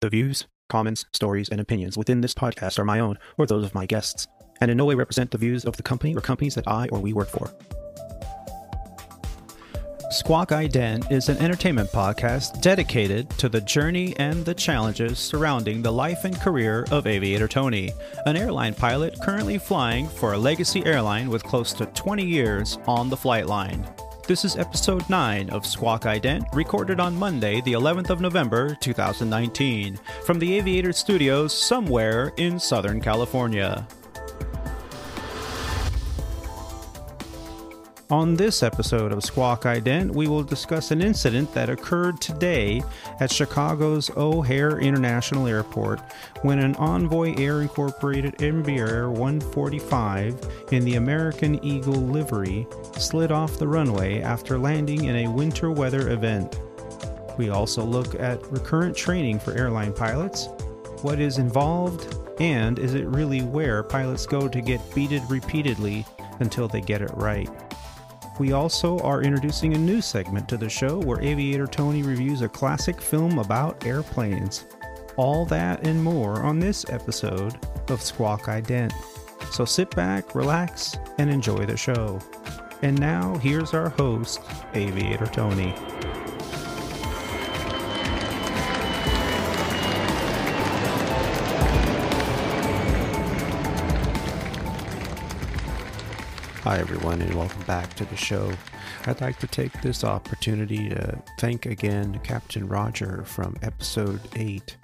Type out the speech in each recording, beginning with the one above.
The views, comments, stories, and opinions within this podcast are my own or those of my guests, and in no way represent the views of the company or companies that I or we work for. Squawk Ident is an entertainment podcast dedicated to the journey and the challenges surrounding the life and career of Aviator Tony, an airline pilot currently flying for a legacy airline with close to 20 years on the flight line. This is episode 9 of Squawk Ident, recorded on Monday, the 11th of November, 2019, from the Aviator Studios somewhere in Southern California. On this episode of Squawk Ident, we will discuss an incident that occurred today at Chicago's O'Hare International Airport when an Envoy Air Incorporated Embraer 145 in the American Eagle livery slid off the runway after landing in a winter weather event. We also look at recurrent training for airline pilots, what is involved, and is it really where pilots go to get beated repeatedly until they get it right? We also are introducing a new segment to the show where Aviator Tony reviews a classic film about airplanes. All that and more on this episode of Squawk Ident. So sit back, relax, and enjoy the show. And now, here's our host, Aviator Tony. Hi, everyone, and welcome back to the show. I'd like to take this opportunity to thank again Captain Roger from episode 8.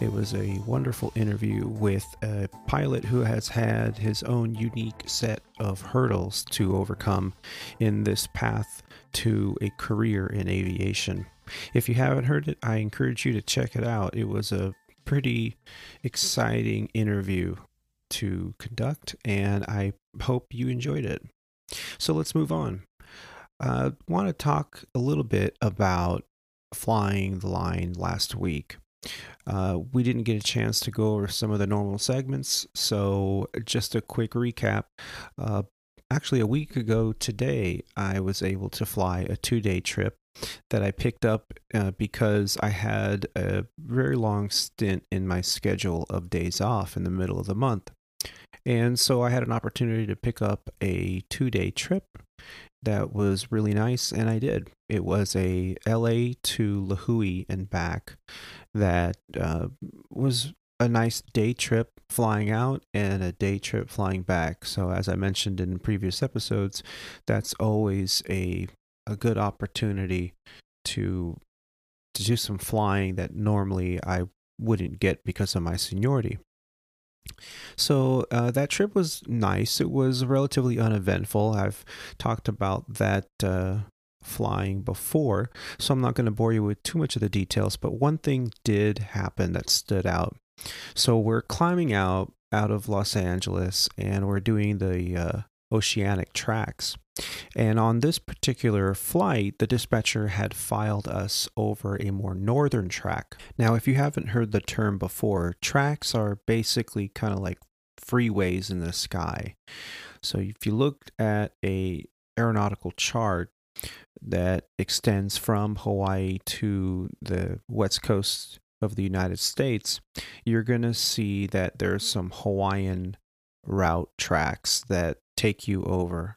It was a wonderful interview with a pilot who has had his own unique set of hurdles to overcome in this path to a career in aviation. If you haven't heard it, I encourage you to check it out. It was a pretty exciting interview to conduct, and I hope you enjoyed it. So let's move on. I uh, want to talk a little bit about flying the line last week. Uh, we didn't get a chance to go over some of the normal segments, so just a quick recap. Uh, actually, a week ago today, I was able to fly a two day trip that I picked up uh, because I had a very long stint in my schedule of days off in the middle of the month. And so I had an opportunity to pick up a two day trip that was really nice, and I did. It was a LA to Lihue and back that uh, was a nice day trip flying out and a day trip flying back. So, as I mentioned in previous episodes, that's always a, a good opportunity to to do some flying that normally I wouldn't get because of my seniority. So uh, that trip was nice. It was relatively uneventful. I've talked about that uh, flying before, so I'm not going to bore you with too much of the details. But one thing did happen that stood out. So we're climbing out out of Los Angeles, and we're doing the uh, oceanic tracks. And on this particular flight, the dispatcher had filed us over a more northern track. Now, if you haven't heard the term before, tracks are basically kind of like freeways in the sky. So if you looked at a aeronautical chart that extends from Hawaii to the west coast of the United States, you're going to see that there's some Hawaiian route tracks that take you over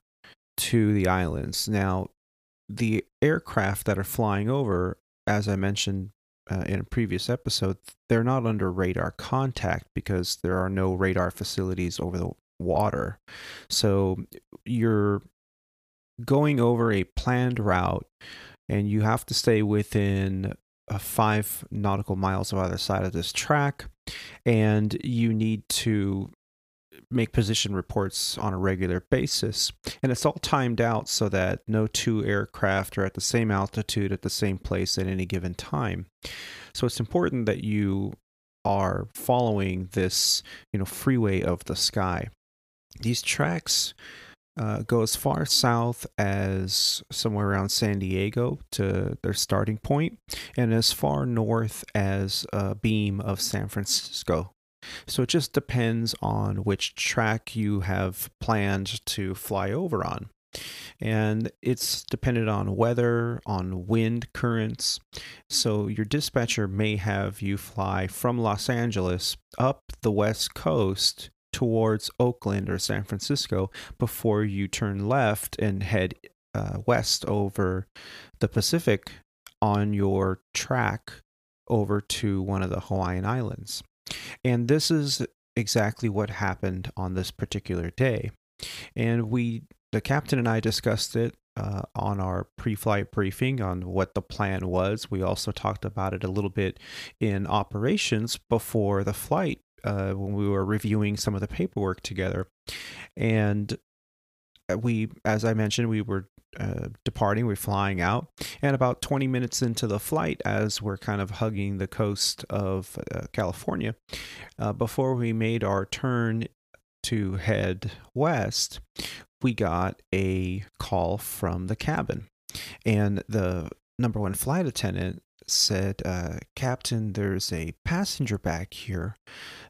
to the islands. Now, the aircraft that are flying over, as I mentioned uh, in a previous episode, they're not under radar contact because there are no radar facilities over the water. So you're going over a planned route and you have to stay within uh, five nautical miles of either side of this track and you need to make position reports on a regular basis. And it's all timed out so that no two aircraft are at the same altitude at the same place at any given time. So it's important that you are following this, you know, freeway of the sky. These tracks uh, go as far south as somewhere around San Diego to their starting point, and as far north as a beam of San Francisco. So it just depends on which track you have planned to fly over on. and it's dependent on weather, on wind currents. So your dispatcher may have you fly from Los Angeles up the west coast towards Oakland or San Francisco before you turn left and head uh, west over the Pacific on your track over to one of the Hawaiian Islands. And this is exactly what happened on this particular day. And we, the captain and I discussed it uh, on our pre flight briefing on what the plan was. We also talked about it a little bit in operations before the flight uh, when we were reviewing some of the paperwork together. And we, as I mentioned, we were uh, departing, we're flying out, and about 20 minutes into the flight, as we're kind of hugging the coast of uh, California, uh, before we made our turn to head west, we got a call from the cabin, and the number one flight attendant said, uh, Captain, there's a passenger back here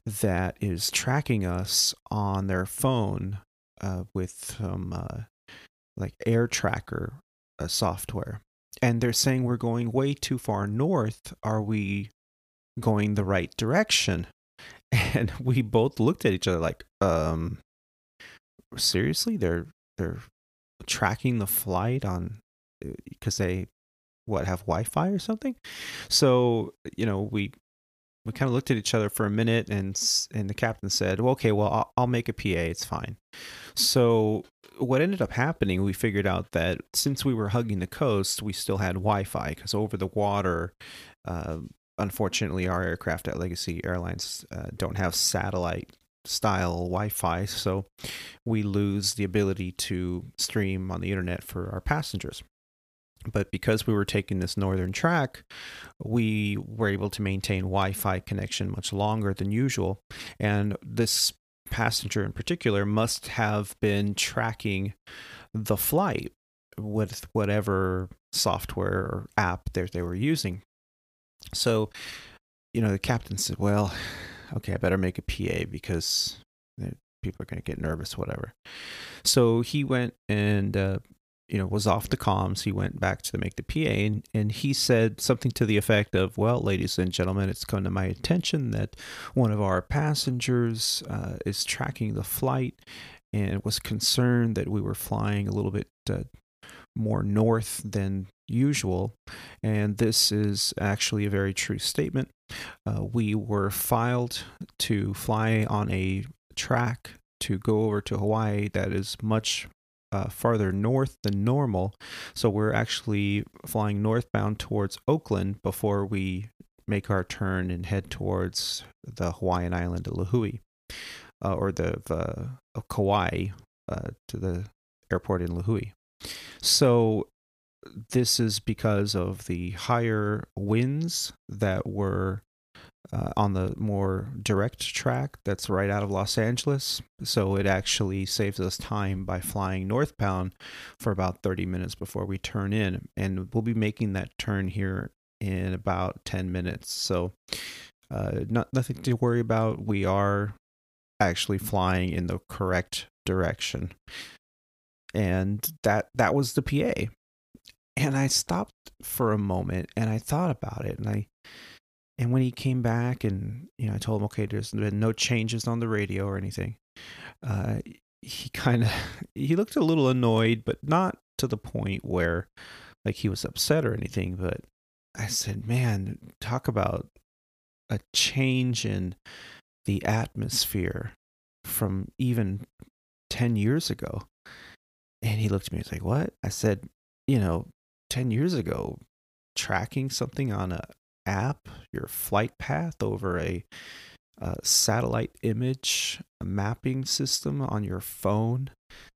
that is tracking us on their phone uh, with some uh, like air tracker uh, software. And they're saying we're going way too far north. Are we going the right direction? And we both looked at each other like, um, seriously? They're they're tracking the flight on because uh, they what have Wi-Fi or something. So you know we we kind of looked at each other for a minute, and and the captain said, "Well, okay, well I'll, I'll make a PA. It's fine." So what ended up happening, we figured out that since we were hugging the coast, we still had Wi-Fi because over the water. Uh, unfortunately, our aircraft at Legacy Airlines uh, don't have satellite style Wi-Fi, so we lose the ability to stream on the internet for our passengers. But because we were taking this northern track, we were able to maintain Wi Fi connection much longer than usual. And this passenger in particular must have been tracking the flight with whatever software or app that they were using. So, you know, the captain said, Well, okay, I better make a PA because people are going to get nervous, whatever. So he went and uh, you know, was off the comms. He went back to make the PA and, and he said something to the effect of, Well, ladies and gentlemen, it's come to my attention that one of our passengers uh, is tracking the flight and was concerned that we were flying a little bit uh, more north than usual. And this is actually a very true statement. Uh, we were filed to fly on a track to go over to Hawaii that is much uh, farther north than normal. So we're actually flying northbound towards Oakland before we make our turn and head towards the Hawaiian island of Lihue, uh, or the uh, Kauai uh, to the airport in Lihue. So this is because of the higher winds that were uh, on the more direct track that's right out of Los Angeles. So it actually saves us time by flying northbound for about 30 minutes before we turn in. And we'll be making that turn here in about 10 minutes. So uh, not, nothing to worry about. We are actually flying in the correct direction. And that that was the PA. And I stopped for a moment and I thought about it and I and when he came back and you know I told him okay there's been no changes on the radio or anything uh, he kind of he looked a little annoyed but not to the point where like he was upset or anything but I said man talk about a change in the atmosphere from even 10 years ago. And he looked at me and was like what? I said you know 10 years ago tracking something on a app, your flight path over a, a satellite image a mapping system on your phone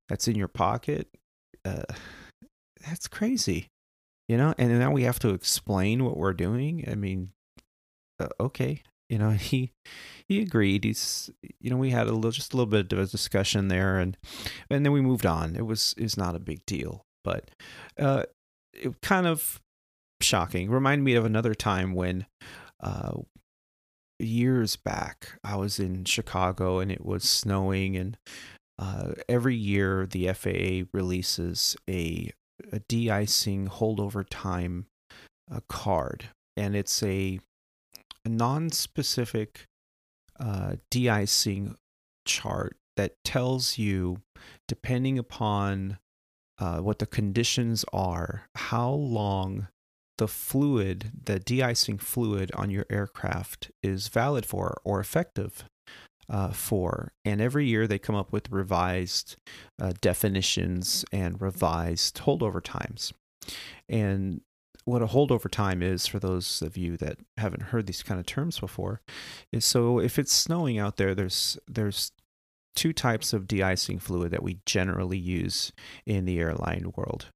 that's in your pocket. Uh, that's crazy, you know. And now we have to explain what we're doing. I mean, uh, okay, you know, he he agreed. He's you know we had a little just a little bit of a discussion there, and and then we moved on. It was is not a big deal, but uh, it kind of shocking. Remind me of another time when uh, years back I was in Chicago and it was snowing and uh, every year the FAA releases a, a de-icing holdover time uh, card, and it's a, a non-specific uh, de-icing chart that tells you, depending upon uh, what the conditions are, how long the fluid, the de-icing fluid on your aircraft is valid for or effective uh, for. And every year they come up with revised uh, definitions and revised holdover times. And what a holdover time is for those of you that haven't heard these kind of terms before is so if it's snowing out there there's there's two types of de-icing fluid that we generally use in the airline world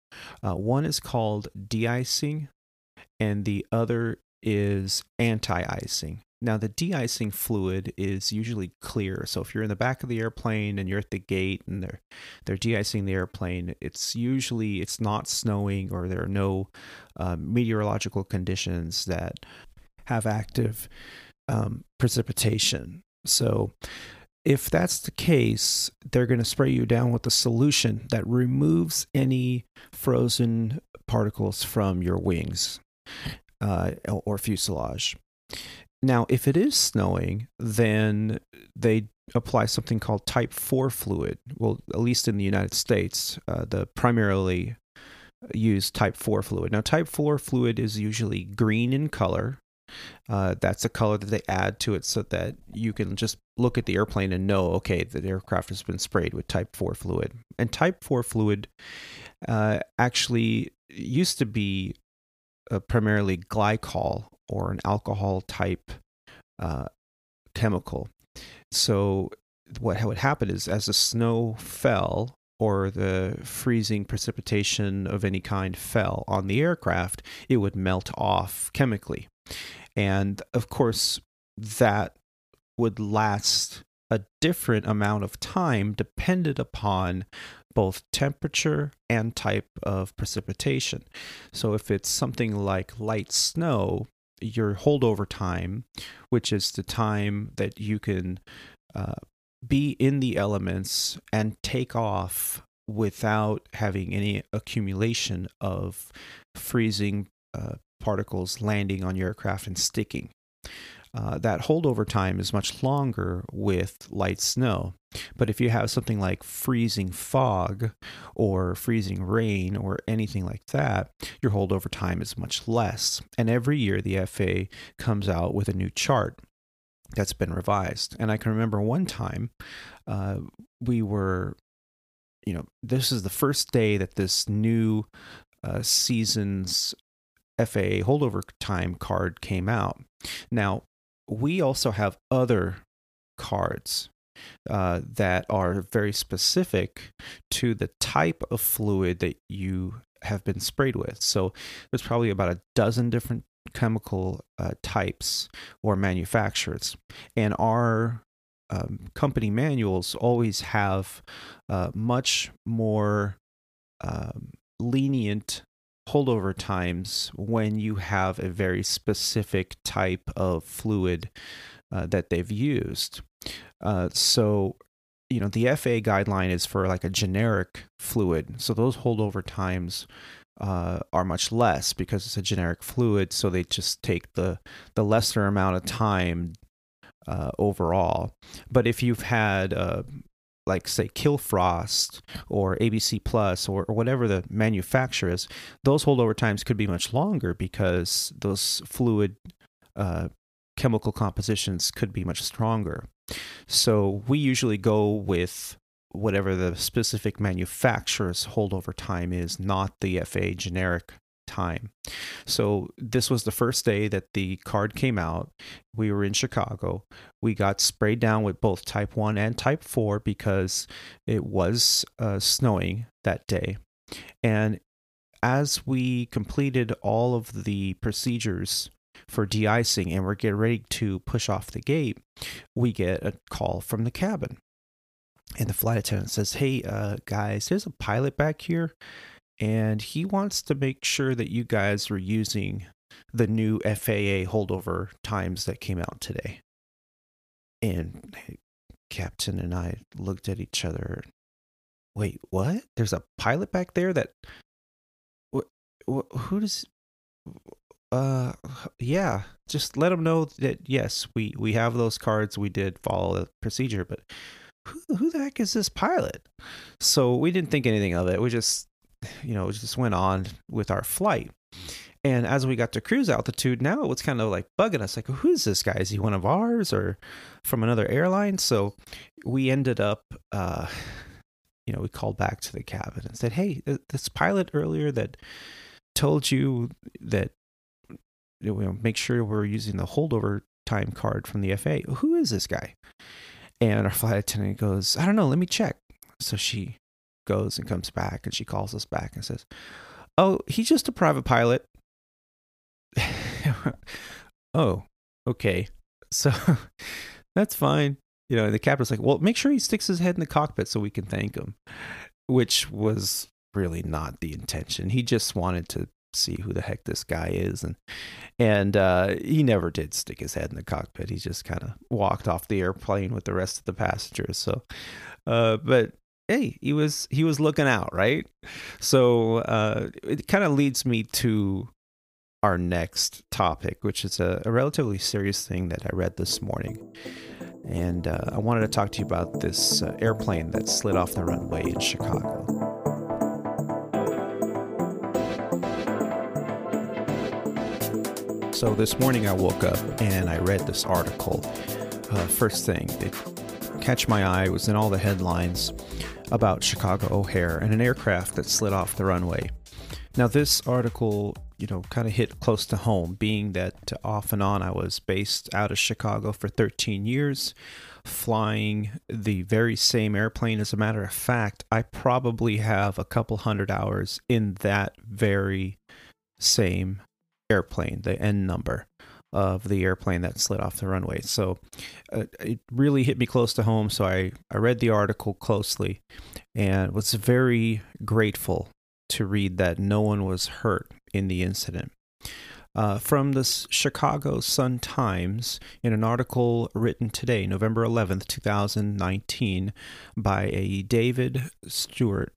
uh, one is called de-icing and the other is anti-icing now, the de-icing fluid is usually clear. So if you're in the back of the airplane and you're at the gate and they're they're de-icing the airplane, it's usually it's not snowing or there are no uh, meteorological conditions that have active um, precipitation. So if that's the case, they're going to spray you down with a solution that removes any frozen particles from your wings uh, or fuselage. Now, if it is snowing, then they apply something called type 4 fluid. Well, at least in the United States, uh, the primarily used type 4 fluid. Now, type 4 fluid is usually green in color. Uh, that's a color that they add to it so that you can just look at the airplane and know, okay, the aircraft has been sprayed with type 4 fluid. And type 4 fluid uh, actually used to be uh, primarily glycol or an alcohol type uh, chemical. So what would happen is as the snow fell or the freezing precipitation of any kind fell on the aircraft, it would melt off chemically. And of course, that would last a different amount of time depended upon both temperature and type of precipitation. So if it's something like light snow, your holdover time, which is the time that you can uh, be in the elements and take off without having any accumulation of freezing uh, particles landing on your aircraft and sticking. Uh, that holdover time is much longer with light snow. But if you have something like freezing fog or freezing rain or anything like that, your holdover time is much less. And every year the FAA comes out with a new chart that's been revised. And I can remember one time uh, we were, you know, this is the first day that this new uh, season's FAA holdover time card came out. Now, we also have other cards uh, that are very specific to the type of fluid that you have been sprayed with. So there's probably about a dozen different chemical uh, types or manufacturers, and our um, company manuals always have uh, much more um, lenient holdover times when you have a very specific type of fluid uh, that they've used. Uh, so, you know, the FA guideline is for like a generic fluid. So those holdover times uh, are much less because it's a generic fluid. So they just take the the lesser amount of time uh, overall. But if you've had uh, like say Kilfrost or ABC Plus or, or, whatever the manufacturer is, those holdover times could be much longer because those fluid uh, chemical compositions could be much stronger. So we usually go with whatever the specific manufacturer's holdover time is, not the FA generic time. So this was the first day that the card came out. We were in Chicago. We got sprayed down with both type 1 and type 4 because it was uh, snowing that day. And as we completed all of the procedures for de-icing and we're getting ready to push off the gate, we get a call from the cabin. And the flight attendant says, Hey, uh, guys, there's a pilot back here and he wants to make sure that you guys are using the new FAA holdover times that came out today. And captain and I looked at each other. Wait, what? There's a pilot back there that. Who does? Uh, yeah. Just let them know that yes, we we have those cards. We did follow the procedure, but who who the heck is this pilot? So we didn't think anything of it. We just, you know, it just went on with our flight. And as we got to cruise altitude, now it was kind of like bugging us like, who is this guy? Is he one of ours or from another airline? So we ended up, uh, you know, we called back to the cabin and said, hey, this pilot earlier that told you that, you know, make sure we're using the holdover time card from the FA. Who is this guy? And our flight attendant goes, I don't know, let me check. So she goes and comes back and she calls us back and says, Oh, he's just a private pilot. oh, okay. So that's fine. You know, and the captain's like, well, make sure he sticks his head in the cockpit so we can thank him, which was really not the intention. He just wanted to see who the heck this guy is and and uh, he never did stick his head in the cockpit he just kind of walked off the airplane with the rest of the passengers so uh, but hey he was he was looking out right so uh, it kind of leads me to our next topic, which is a, a relatively serious thing that I read this morning. And uh, I wanted to talk to you about this uh, airplane that slid off the runway in Chicago. So this morning I woke up and I read this article. Uh, first thing, it catch my eye was in all the headlines about Chicago O'Hare and an aircraft that slid off the runway. Now, this article you know, kind of hit close to home, being that off and on I was based out of Chicago for 13 years, flying the very same airplane. As a matter of fact, I probably have a couple hundred hours in that very same airplane, the N number of the airplane that slid off the runway. So uh, it really hit me close to home. So I, I read the article closely and was very grateful to read that no one was hurt in the incident. Uh, from the Chicago Sun Times in an article written today, November 11th, 2019, by a David Stewart.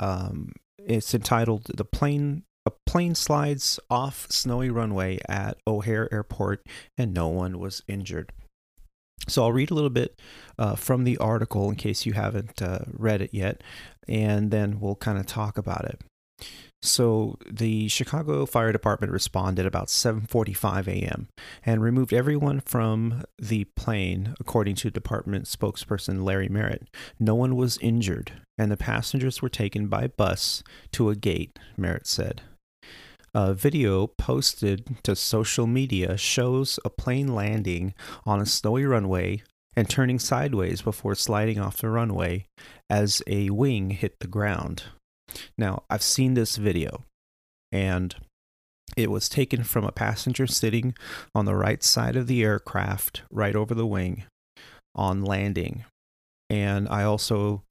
Um, it's entitled "The Plane." A plane slides off snowy runway at O'Hare Airport and no one was injured. So I'll read a little bit uh, from the article in case you haven't uh, read it yet, and then we'll kind of talk about it. So the Chicago Fire Department responded about 7:45 a.m. and removed everyone from the plane, according to department spokesperson Larry Merritt. No one was injured, and the passengers were taken by bus to a gate, Merritt said. A video posted to social media shows a plane landing on a snowy runway and turning sideways before sliding off the runway as a wing hit the ground. Now, I've seen this video, and it was taken from a passenger sitting on the right side of the aircraft, right over the wing, on landing. And I also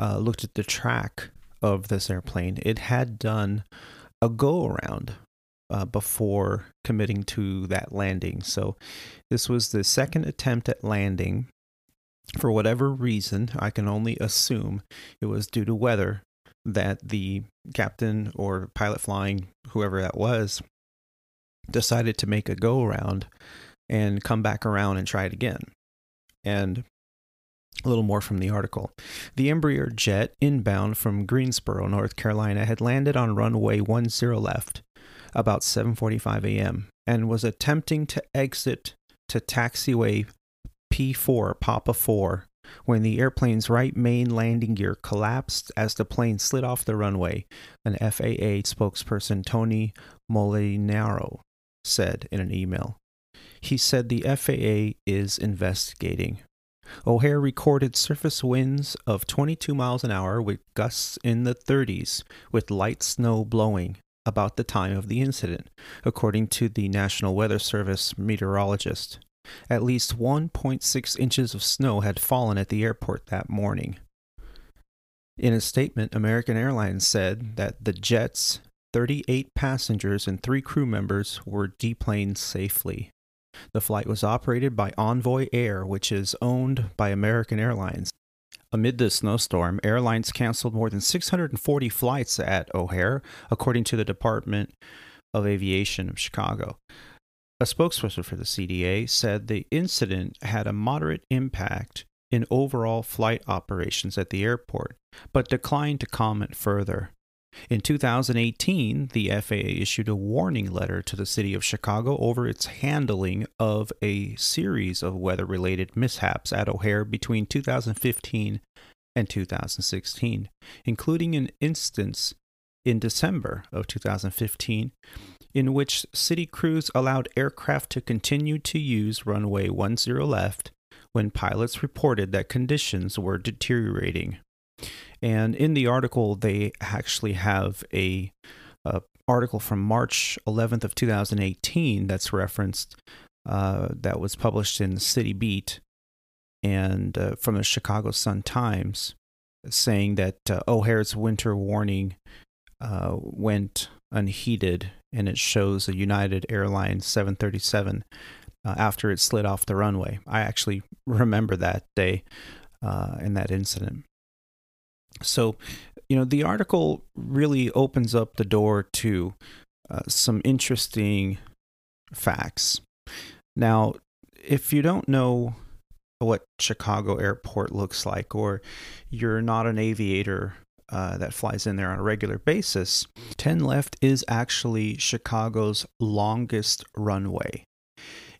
uh, looked at the track of this airplane. It had done a go around uh, before committing to that landing. So this was the second attempt at landing. For whatever reason, I can only assume it was due to weather that the captain or pilot flying, whoever that was, decided to make a go around and come back around and try it again. And a little more from the article. The Embraer jet inbound from Greensboro, North Carolina had landed on runway 10 left about 7:45 a.m. and was attempting to exit to taxiway P4 Papa 4 when the airplane's right main landing gear collapsed as the plane slid off the runway, an FAA spokesperson, Tony Molinaro, said in an email. He said the FAA is investigating. O'Hare recorded surface winds of 22 miles an hour with gusts in the 30s, with light snow blowing about the time of the incident, according to the National Weather Service meteorologist. At least 1.6 inches of snow had fallen at the airport that morning. In a statement, American Airlines said that the jet's 38 passengers and three crew members were deplaned safely. The flight was operated by Envoy Air, which is owned by American Airlines. Amid the snowstorm, airlines canceled more than 640 flights at O'Hare, according to the Department of Aviation of Chicago. A spokesperson for the CDA said the incident had a moderate impact in overall flight operations at the airport, but declined to comment further. In 2018, the FAA issued a warning letter to the city of Chicago over its handling of a series of weather related mishaps at O'Hare between 2015 and 2016, including an instance in December of 2015 in which city crews allowed aircraft to continue to use runway 10 left when pilots reported that conditions were deteriorating. And in the article, they actually have a, a article from March 11th of 2018 that's referenced uh, that was published in City Beat and uh, from the Chicago Sun Times, saying that uh, O'Hare's winter warning uh, went unheeded, and it shows a United Airlines 737 uh, after it slid off the runway. I actually remember that day uh, and that incident. So, you know, the article really opens up the door to uh, some interesting facts. Now, if you don't know what Chicago Airport looks like, or you're not an aviator uh, that flies in there on a regular basis, 10 left is actually Chicago's longest runway.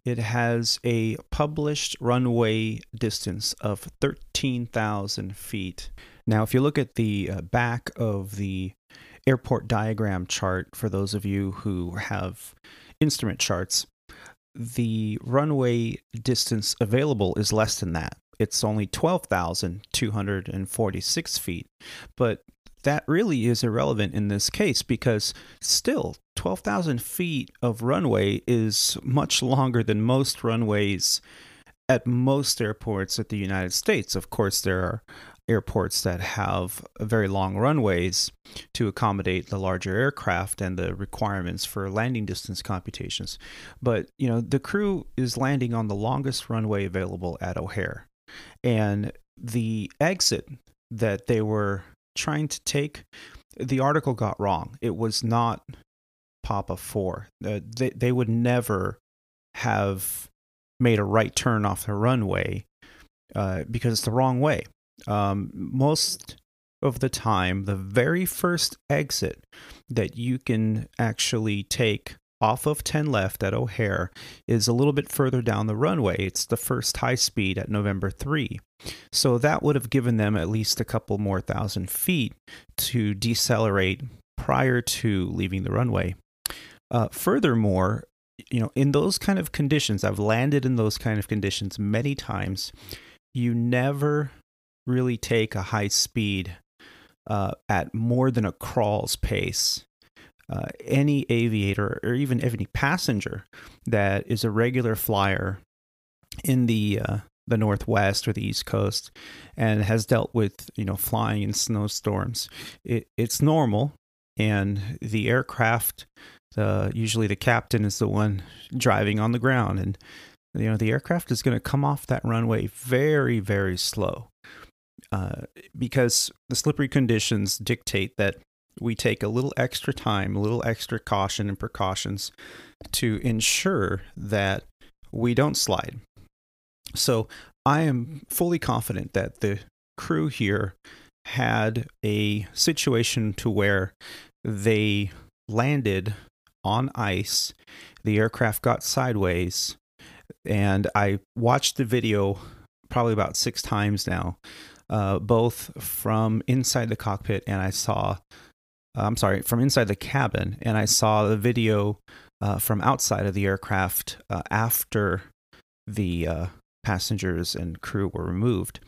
It has a published runway distance of 13,000 feet. Now, if you look at the uh, back of the airport diagram chart, for those of you who have instrument charts, the runway distance available is less than that. It's only 12,246 feet. But that really is irrelevant in this case because still 12,000 feet of runway is much longer than most runways at most airports at the United States. Of course, there are airports that have very long runways to accommodate the larger aircraft and the requirements for landing distance computations. But, you know, the crew is landing on the longest runway available at O'Hare. And the exit that they were trying to take, the article got wrong. It was not Papa 4. Uh, they, they would never have made a right turn off the runway uh, because it's the wrong way. Um, most of the time, the very first exit that you can actually take off of 10 left at O'Hare is a little bit further down the runway. It's the first high speed at November 3. So that would have given them at least a couple more thousand feet to decelerate prior to leaving the runway. Uh, furthermore, you know, in those kind of conditions, I've landed in those kind of conditions many times. You never really take a high speed uh, at more than a crawl's pace uh, any aviator or even any passenger that is a regular flyer in the uh, the Northwest or the East Coast and has dealt with you know flying in snowstorms, it, it's normal, and the aircraft, usually the captain is the one driving on the ground, and you know the aircraft is going to come off that runway very very slow. Uh, because the slippery conditions dictate that we take a little extra time, a little extra caution and precautions to ensure that we don't slide. So I am fully confident that the crew here had a situation to where they landed on ice, the aircraft got sideways, and I watched the video probably about six times now, uh, both from inside the cockpit and I saw uh, I'm sorry, from inside the cabin, and I saw the video uh, from outside of the aircraft uh, after the uh, passengers and crew were removed.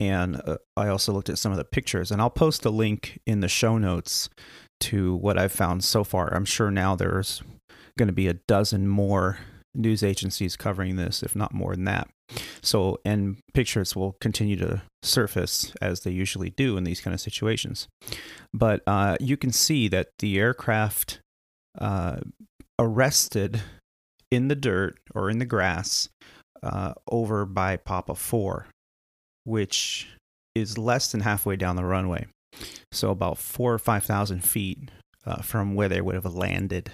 And uh, I also looked at some of the pictures, and I'll post a link in the show notes to what I've found so far. I'm sure now there's going to be a dozen more news agencies covering this, if not more than that. So, and pictures will continue to surface as they usually do in these kind of situations. But uh, you can see that the aircraft uh, arrested in the dirt or in the grass uh, over by Papa 4, which is less than halfway down the runway. So about four or 5,000 feet uh, from where they would have landed,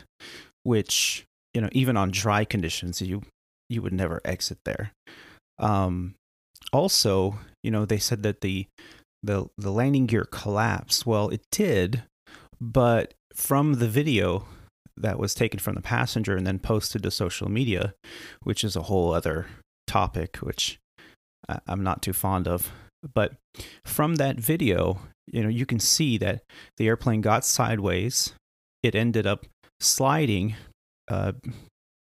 which, you know, even on dry conditions, you, you would never exit there. Um, also, you know, they said that the, the, the landing gear collapsed. Well, it did, but from the video that was taken from the passenger and then posted to social media, which is a whole other topic, which I'm not too fond of. But from that video, you know, you can see that the airplane got sideways. It ended up sliding uh,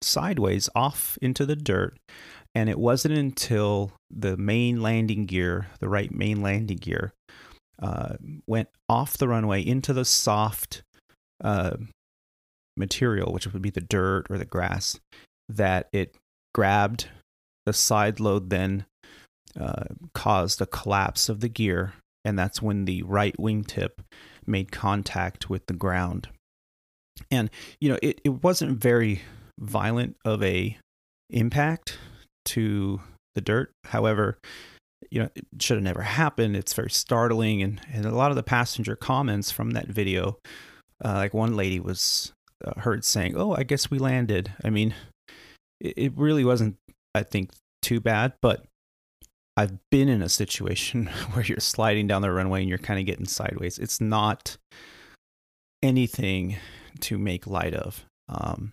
sideways off into the dirt. And it wasn't until the main landing gear, the right main landing gear, uh, went off the runway into the soft uh, material, which would be the dirt or the grass, that it grabbed the side load, then uh, caused a collapse of the gear, and that's when the right wingtip made contact with the ground. And you know, it, it wasn't very violent of a impact to the dirt. However, you know, it should have never happened. It's very startling, and, and a lot of the passenger comments from that video, uh, like one lady was uh, heard saying, "Oh, I guess we landed." I mean, it, it really wasn't, I think, too bad, but I've been in a situation where you're sliding down the runway and you're kind of getting sideways. It's not anything to make light of. Um,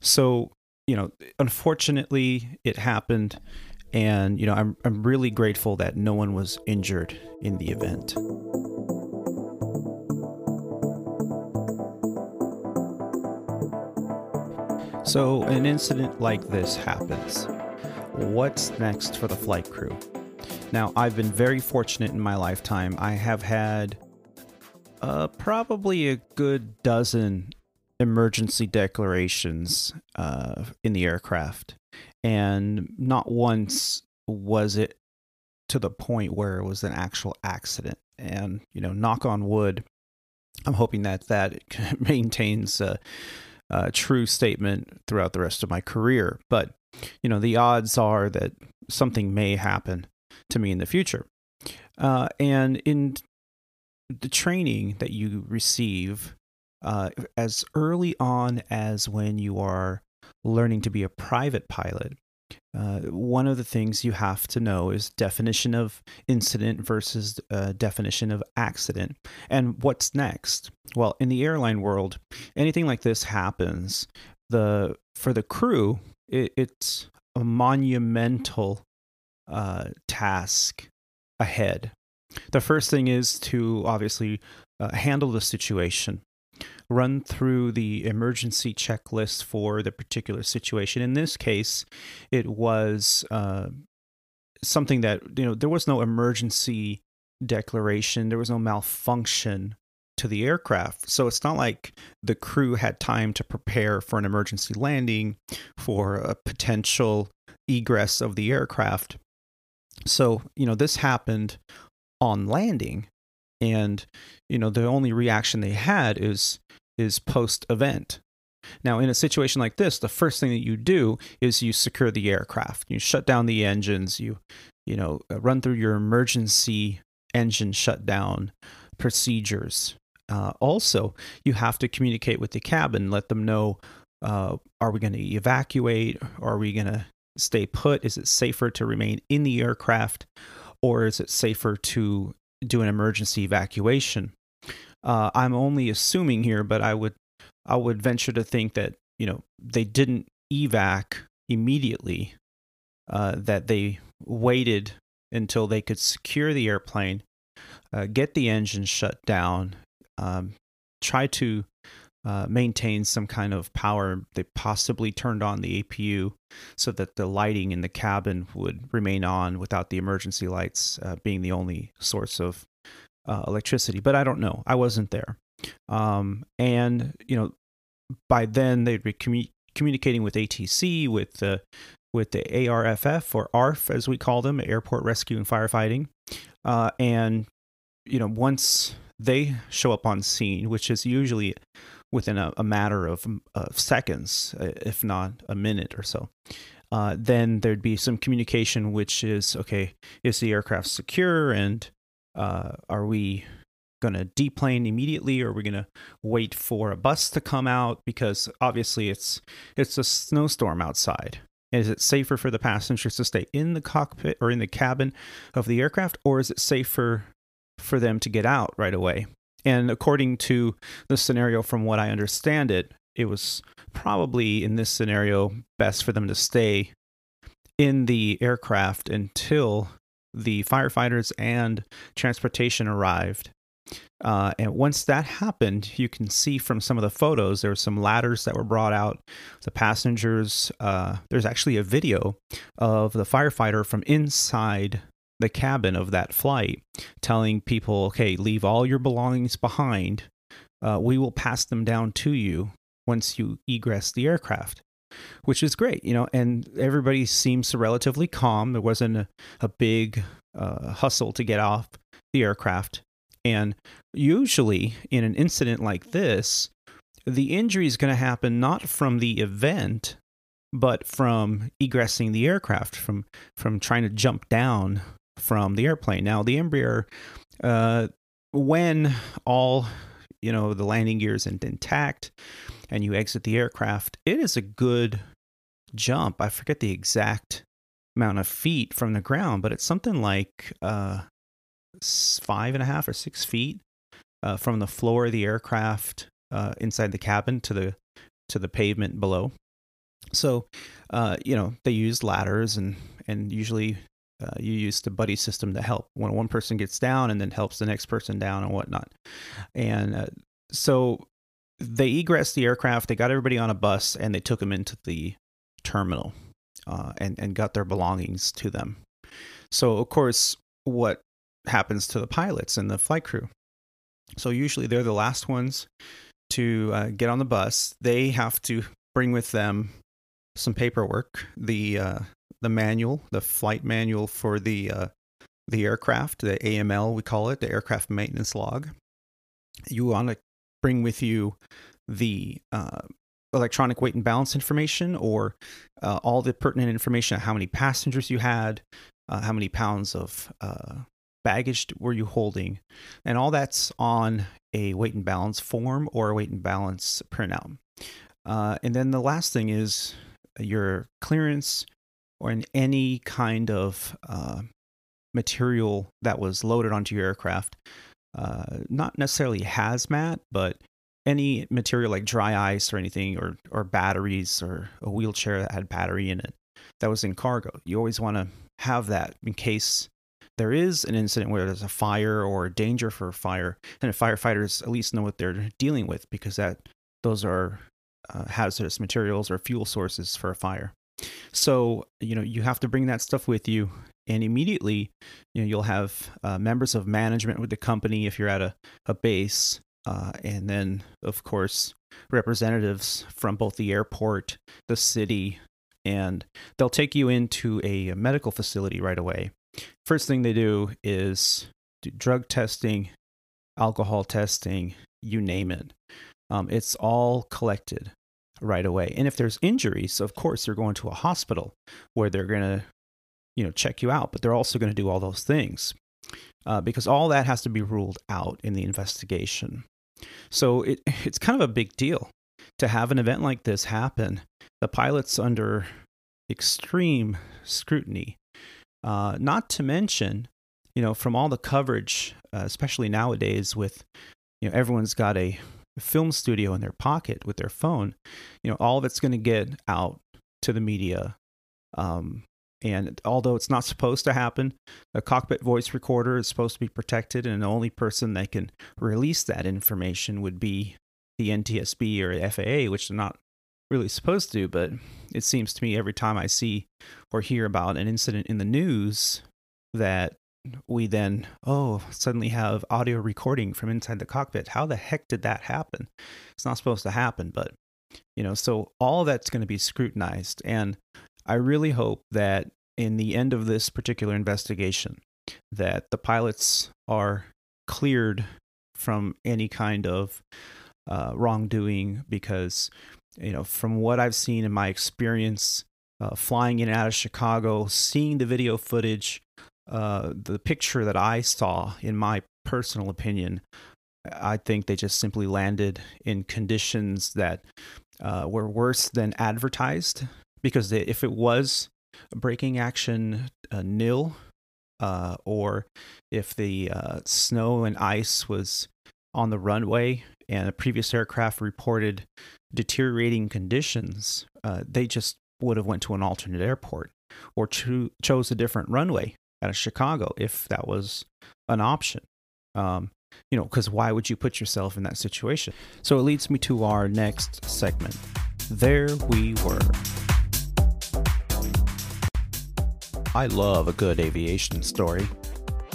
so, you know, unfortunately, it happened, and you know, I'm I'm really grateful that no one was injured in the event. So, an incident like this happens what's next for the flight crew? Now, I've been very fortunate in my lifetime. I have had uh, probably a good dozen emergency declarations uh, in the aircraft, and not once was it to the point where it was an actual accident. And, you know, knock on wood, I'm hoping that that maintains a, a true statement throughout the rest of my career. But you know, the odds are that something may happen to me in the future. Uh, and in the training that you receive, uh, as early on as when you are learning to be a private pilot, uh, one of the things you have to know is definition of incident versus uh, definition of accident. And what's next? Well in the airline world anything like this happens. The for the crew it, it's a monumental uh, task ahead. The first thing is to obviously uh, handle the situation, run through the emergency checklist for the particular situation. In this case, it was uh, something that, you know, there was no emergency declaration, there was no malfunction to the aircraft. So it's not like the crew had time to prepare for an emergency landing, for a potential egress of the aircraft. So, you know, this happened on landing and you know, the only reaction they had is is post event. Now, in a situation like this, the first thing that you do is you secure the aircraft. You shut down the engines, you you know, run through your emergency engine shutdown procedures uh, also, you have to communicate with the cabin, let them know uh, are we going to evacuate? Are we going to stay put? Is it safer to remain in the aircraft? Or is it safer to do an emergency evacuation? Uh, I'm only assuming here, but I would I would venture to think that you know they didn't evac immediately. Uh, that they waited until they could secure the airplane, uh, get the engine shut down, um, try to uh, maintain some kind of power. They possibly turned on the APU so that the lighting in the cabin would remain on without the emergency lights uh, being the only source of uh, electricity. But I don't know. I wasn't there. Um, and, you know, by then they'd be commu- communicating with ATC, with the with the ARFF or ARF as we call them, Airport Rescue and Firefighting. Uh, and you know, once they show up on scene, which is usually within a, a matter of, of seconds, uh, if not a minute or so. Uh, then there'd be some communication, which is okay, is the aircraft secure? And uh, are we going to deplane immediately? Or are we going to wait for a bus to come out? Because obviously it's it's a snowstorm outside. Is it safer for the passengers to stay in the cockpit or in the cabin of the aircraft or is it safer for them to get out right away and according to the scenario from what i understand it it was probably in this scenario best for them to stay in the aircraft until the firefighters and transportation arrived. Uh, and once that happened, you can see from some of the photos, there were some ladders that were brought out. The passengers, uh, there's actually a video of the firefighter from inside the cabin of that flight telling people, okay, leave all your belongings behind. Uh, we will pass them down to you once you egress the aircraft which is great, you know, and everybody seems relatively calm. There wasn't a, a big uh, hustle to get off the aircraft. And usually, in an incident like this, the injury is going to happen not from the event, but from egressing the aircraft, from from trying to jump down from the airplane. Now, the Embraer, uh, when all you know the landing gear is intact, and you exit the aircraft, it is a good jump. I forget the exact amount of feet from the ground, but it's something like uh, five and a half or six feet uh, from the floor of the aircraft uh, inside the cabin to the to the pavement below. So, uh, you know, they use ladders and and usually uh, you use the buddy system to help when one person gets down and then helps the next person down and whatnot. And uh, so they egressed the aircraft, they got everybody on a bus, and they took them into the terminal uh, and, and got their belongings to them. So, of course, what happens to the pilots and the flight crew? So, usually they're the last ones to uh, get on the bus. They have to bring with them some paperwork, the uh, the manual, the flight manual for the uh, the aircraft, the AML we call it, the aircraft maintenance log. You want to bring with you the uh, electronic weight and balance information or uh, all the pertinent information how many passengers you had, uh, how many pounds of uh, baggage were you holding, and all that's on a weight and balance form or a weight and balance printout. Uh, and then the last thing is your clearance or in any kind of uh, material that was loaded onto your aircraft uh, not necessarily hazmat, but any material like dry ice or anything, or or batteries or a wheelchair that had battery in it that was in cargo. You always want to have that in case there is an incident where there's a fire or danger for fire, and firefighters at least know what they're dealing with because that those are uh, hazardous materials or fuel sources for a fire. So you know you have to bring that stuff with you and immediately you know you'll have uh, members of management with the company if you're at a, a base uh, and then of course representatives from both the airport the city and they'll take you into a medical facility right away. First thing they do is do drug testing alcohol testing you name it. Um, it's all collected right away. And if there's injuries of course you're going to a hospital where they're going to you know check you out but they're also going to do all those things uh, because all that has to be ruled out in the investigation. So it, it's kind of a big deal to have an event like this happen. The pilot's under extreme scrutiny. Uh, not to mention you know from all the coverage uh, especially nowadays with you know everyone's got a film studio in their pocket with their phone you know all of it's going to get out to the media um, and although it's not supposed to happen, a cockpit voice recorder is supposed to be protected, and the only person that can release that information would be the NTSB or FAA, which they're not really supposed to. But it seems to me every time I see or hear about an incident in the news that we then, oh, suddenly have audio recording from inside the cockpit. How the heck did that happen? It's not supposed to happen, but you know, so all that's going to be scrutinized. And I really hope that in the end of this particular investigation, that the pilots are cleared from any kind of uh, wrongdoing because, you know, from what I've seen in my experience uh, flying in and out of Chicago, seeing the video footage, uh, the picture that I saw, in my personal opinion, I think they just simply landed in conditions that uh, were worse than advertised. Because they, if it was braking action uh, nil, uh, or if the uh, snow and ice was on the runway and a previous aircraft reported deteriorating conditions, uh, they just would have went to an alternate airport or cho- chose a different runway out of Chicago if that was an option. Um, you know, because why would you put yourself in that situation? So it leads me to our next segment. There we were. I love a good aviation story.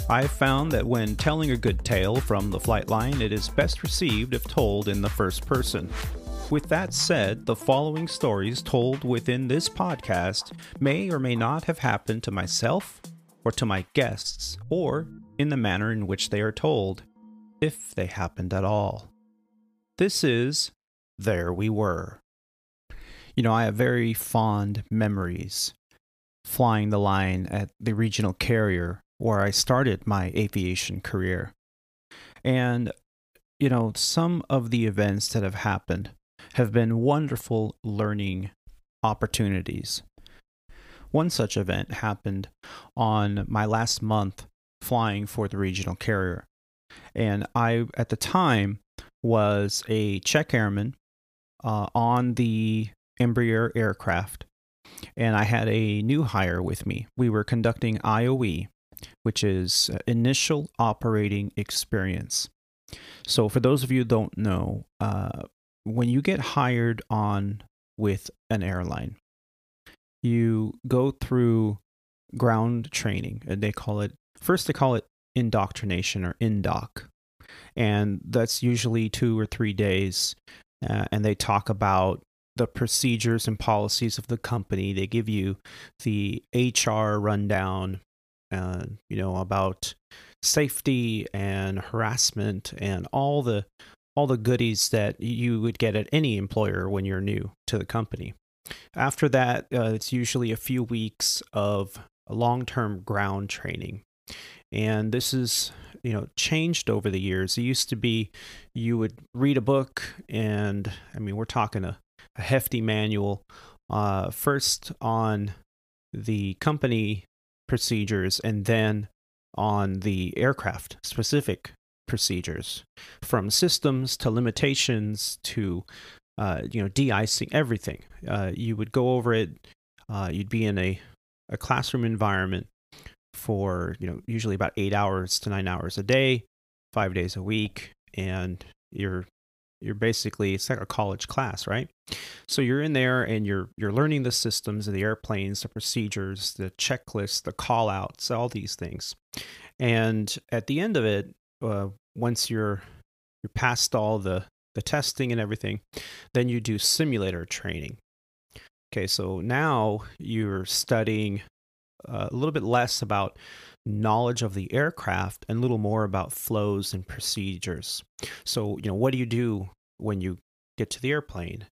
I've found that when telling a good tale from the flight line, it is best received if told in the first person. With that said, the following stories told within this podcast may or may not have happened to myself or to my guests, or in the manner in which they are told, if they happened at all. This is There We Were. You know, I have very fond memories flying the line at the regional carrier where I started my aviation career. And, you know, some of the events that have happened have been wonderful learning opportunities. One such event happened on my last month flying for the regional carrier. And I, at the time, was a check airman uh, on the Embraer aircraft. And I had a new hire with me. We were conducting IOE, which is Initial Operating Experience. So, for those of you who don't know, uh, when you get hired on with an airline, you go through ground training, and they call it first they call it indoctrination or indoc, and that's usually two or three days, uh, and they talk about the procedures and policies of the company. They give you the HR rundown, uh, you know about safety and harassment and all the all the goodies that you would get at any employer when you're new to the company. After that, uh, it's usually a few weeks of long term ground training. And this is, you know, changed over the years. It used to be you would read a book, and I mean, we're talking a, a hefty manual, uh, first on the company procedures and then on the aircraft specific procedures from systems to limitations to uh, you know de-icing everything. Uh, you would go over it uh, you'd be in a, a classroom environment for you know usually about eight hours to nine hours a day five days a week and you're you're basically it's like a college class right? So you're in there and you're you're learning the systems of the airplanes the procedures the checklists the call outs all these things. And at the end of it uh, once you're you're past all the the testing and everything, then you do simulator training. Okay, so now you're studying uh, a little bit less about knowledge of the aircraft and a little more about flows and procedures. So, you know, what do you do when you get to the airplane?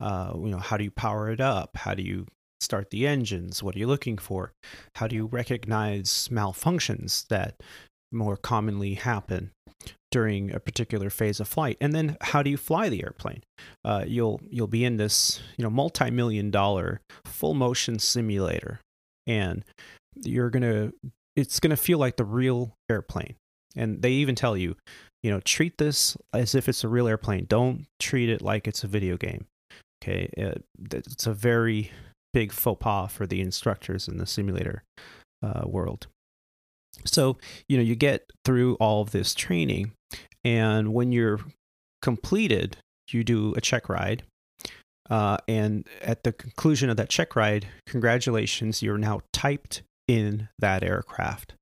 Uh, you know, how do you power it up? How do you start the engines? What are you looking for? How do you recognize malfunctions that more commonly happen during a particular phase of flight. And then how do you fly the airplane? Uh, you'll you'll be in this you know multi-million dollar full motion simulator and you're gonna it's gonna feel like the real airplane. And they even tell you you know treat this as if it's a real airplane. Don't treat it like it's a video game. Okay it, it's a very big faux pas for the instructors in the simulator uh, world so, you know, you get through all of this training, and when you're completed, you do a check ride. Uh, and at the conclusion of that check ride, congratulations, you're now typed in that aircraft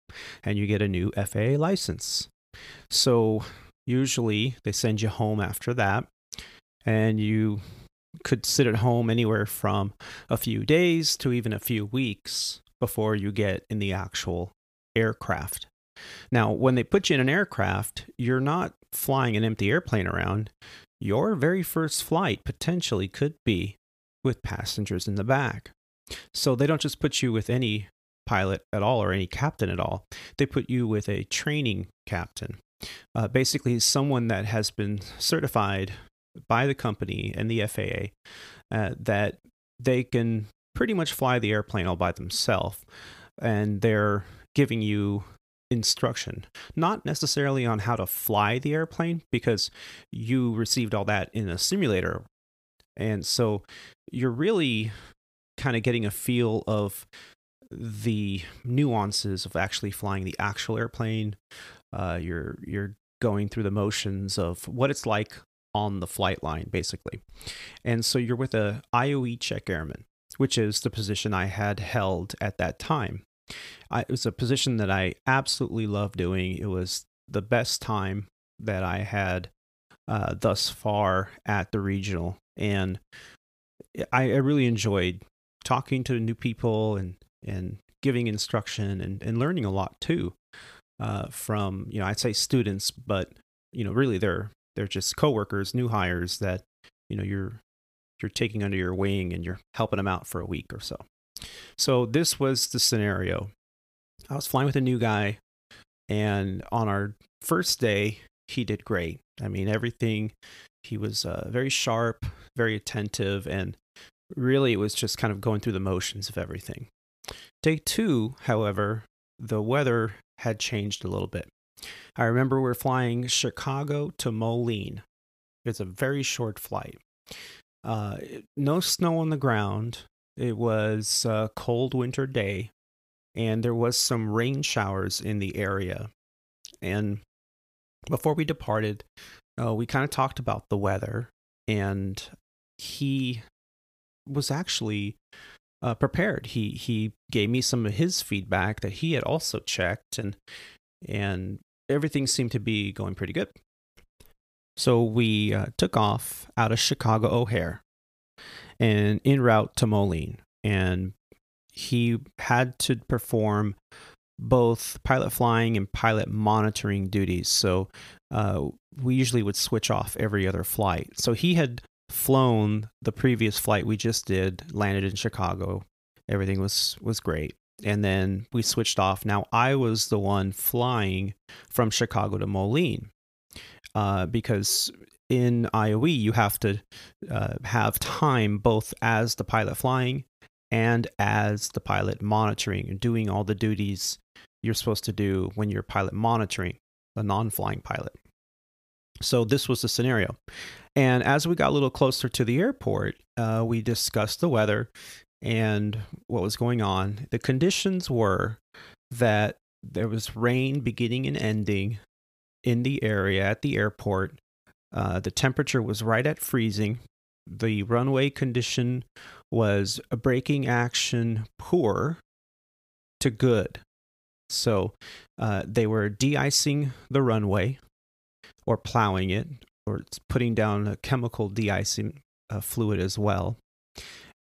and you get a new FAA license. So, usually they send you home after that, and you could sit at home anywhere from a few days to even a few weeks before you get in the actual aircraft. Now, when they put you in an aircraft, you're not flying an empty airplane around. your very first flight potentially could be with passengers in the back. So they don't just put you with any pilot at all or any captain at all. They put you with a training captain, uh, basically someone that has been certified by the company and the FAA uh, that they can pretty much fly the airplane all by themselves, and they're giving you instruction, not necessarily on how to fly the airplane because you received all that in a simulator. And so you're really kind of getting a feel of the nuances of actually flying the actual airplane. Uh, you're you're going through the motions of what it's like on the flight line, basically. And so you're with a IOE check airman, which is the position I had held at that time. I, it was a position that I absolutely loved doing. It was the best time that I had uh, thus far at the regional, and I, I, really enjoyed talking to new people and and giving instruction and, and learning a lot too uh, from you know I'd say students, but you know really they're they're just coworkers, new hires that you know you're you're taking under your wing and you're helping them out for a week or so. So this was the scenario. I was flying with a new guy, and on our first day, he did great. I mean, everything. He was uh, very sharp, very attentive, and really it was just kind of going through the motions of everything. Day two, however, the weather had changed a little bit. I remember we are flying Chicago to Moline. It's a very short flight. Uh, no snow on the ground. It was a cold winter day, and there was some rain showers in the area. And before we departed, uh, we kind of talked about the weather, and he was actually uh, prepared. He he gave me some of his feedback that he had also checked, and and everything seemed to be going pretty good. So we uh, took off out of Chicago O'Hare and en route to Moline. And he had to perform both pilot flying and pilot monitoring duties. So uh, we usually would switch off every other flight. So he had flown the previous flight we just did, landed in Chicago. Everything was was great. And then we switched off. Now I was the one flying from Chicago to Moline uh, because in IOE you have to uh, have time both as the pilot flying and as the pilot monitoring and doing all the duties you're supposed to do when you're pilot monitoring a non-flying pilot. So this was the scenario. And as we got a little closer to the airport, uh, we discussed the weather and what was going on. The conditions were that there was rain beginning and ending in the area at the airport. Uh, the temperature was right at freezing. The runway condition was a braking action poor to good. So uh, they were de icing the runway or plowing it or putting down a chemical de icing uh, fluid as well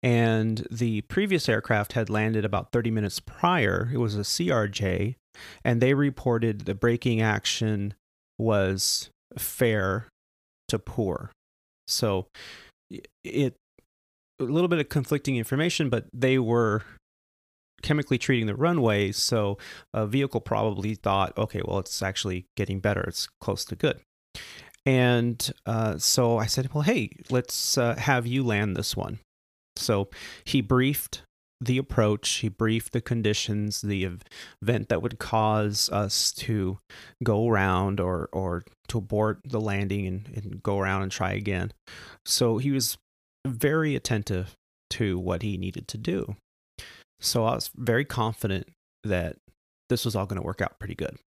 and the previous aircraft had landed about 30 minutes prior. It was a CRJ, and they reported the braking action was fair to poor. So it a little bit of conflicting information, but they were chemically treating the runway, so a vehicle probably thought, okay, well, it's actually getting better. It's close to good. And uh, so I said, well, hey, let's uh, have you land this one. So he briefed the approach, he briefed the conditions, the event that would cause us to go around or, or to abort the landing and, and go around and try again. So he was very attentive to what he needed to do. So I was very confident that this was all going to work out pretty good.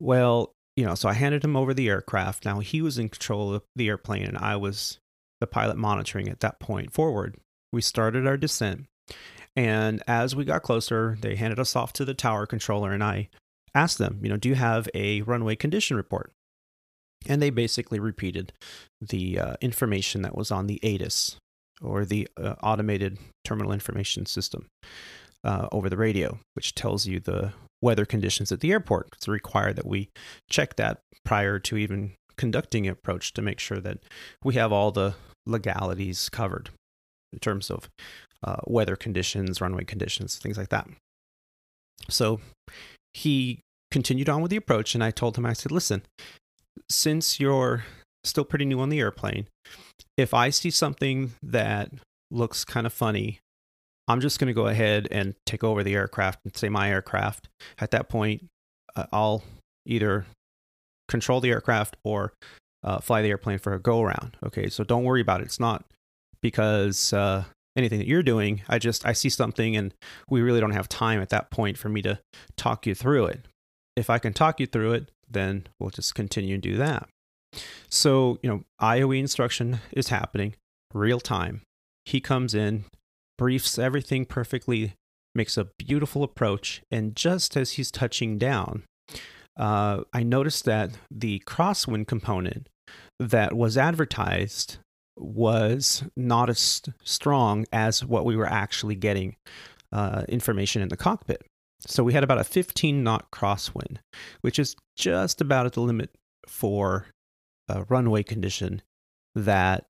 Well, you know, so I handed him over the aircraft. Now he was in control of the airplane and I was the pilot monitoring at that point forward. We started our descent, and as we got closer, they handed us off to the tower controller, and I asked them, you know, do you have a runway condition report? And they basically repeated the uh, information that was on the ATIS, or the uh, Automated Terminal Information System, uh, over the radio, which tells you the weather conditions at the airport. It's required that we check that prior to even conducting an approach to make sure that we have all the legalities covered in terms of uh, weather conditions, runway conditions, things like that. So he continued on with the approach, and I told him, I said, listen, since you're still pretty new on the airplane, if I see something that looks kind of funny, I'm just going to go ahead and take over the aircraft and say my aircraft. At that point, uh, I'll either control the aircraft or uh, fly the airplane for a go around. Okay, so don't worry about it. It's not because uh, anything that you're doing. I just I see something and we really don't have time at that point for me to talk you through it. If I can talk you through it, then we'll just continue and do that. So, you know, IOE instruction is happening real time. He comes in, briefs everything perfectly, makes a beautiful approach, and just as he's touching down, uh, I noticed that the crosswind component that was advertised was not as strong as what we were actually getting uh, information in the cockpit. So we had about a 15 knot crosswind, which is just about at the limit for a runway condition that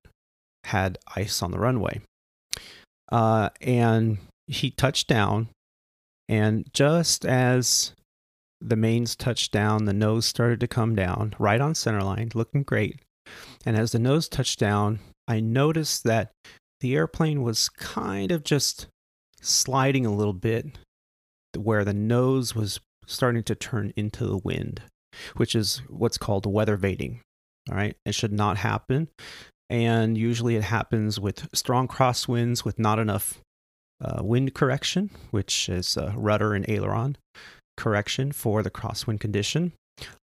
had ice on the runway. Uh, and he touched down, and just as the mains touched down, the nose started to come down right on center line, looking great. And as the nose touched down, I noticed that the airplane was kind of just sliding a little bit where the nose was starting to turn into the wind, which is what's called weather vaning. All right. It should not happen. And usually it happens with strong crosswinds with not enough uh, wind correction, which is uh, rudder and aileron correction for the crosswind condition.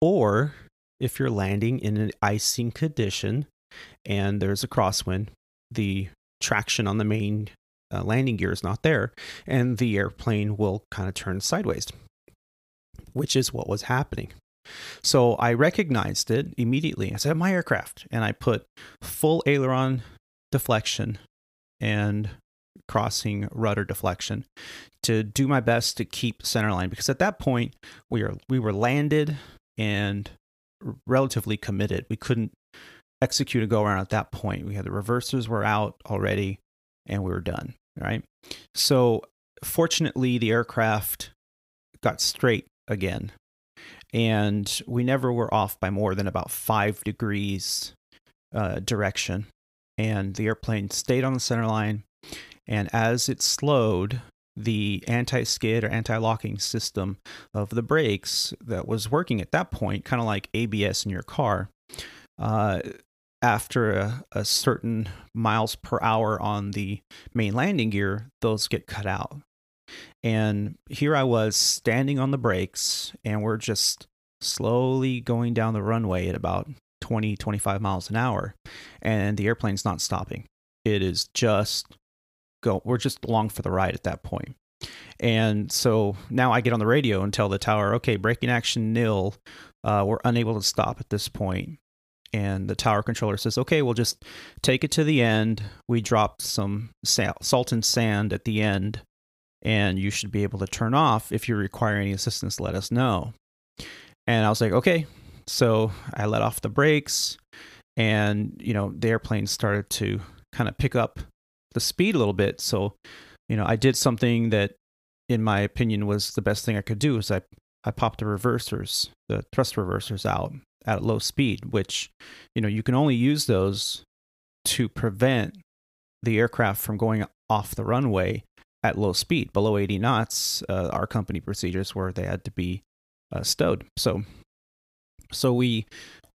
Or if you're landing in an icing condition and there's a crosswind, the traction on the main uh, landing gear is not there, and the airplane will kind of turn sideways, which is what was happening. So I recognized it immediately. I said, My aircraft. And I put full aileron deflection and crossing rudder deflection to do my best to keep center line because at that point we were we were landed and relatively committed. We couldn't execute a go around at that point. We had the reversers were out already and we were done, right? So fortunately the aircraft got straight again and we never were off by more than about five degrees uh, direction. And the airplane stayed on the center line. And as it slowed, the anti skid or anti locking system of the brakes that was working at that point, kind of like ABS in your car, uh, after a, a, certain miles per hour on the main landing gear, those get cut out. And here I was standing on the brakes, and we're just slowly going down the runway at about 20, 25 miles an hour. And the airplane's not stopping. It is just go, we're just along for the ride at that point. And so now I get on the radio and tell the tower, okay, braking action nil. Uh, we're unable to stop at this point. And the tower controller says, okay, we'll just take it to the end. We dropped some salt and sand at the end and you should be able to turn off. If you require any assistance, let us know. And I was like, okay. So I let off the brakes, and you know the airplane started to kind of pick up the speed a little bit. So, you know, I did something that, in my opinion, was the best thing I could do. Is I I popped the reversers, the thrust reversers out at low speed, which you know you can only use those to prevent the aircraft from going off the runway at low speed, below 80 knots. Uh, our company procedures were they had to be uh, stowed. So, so we,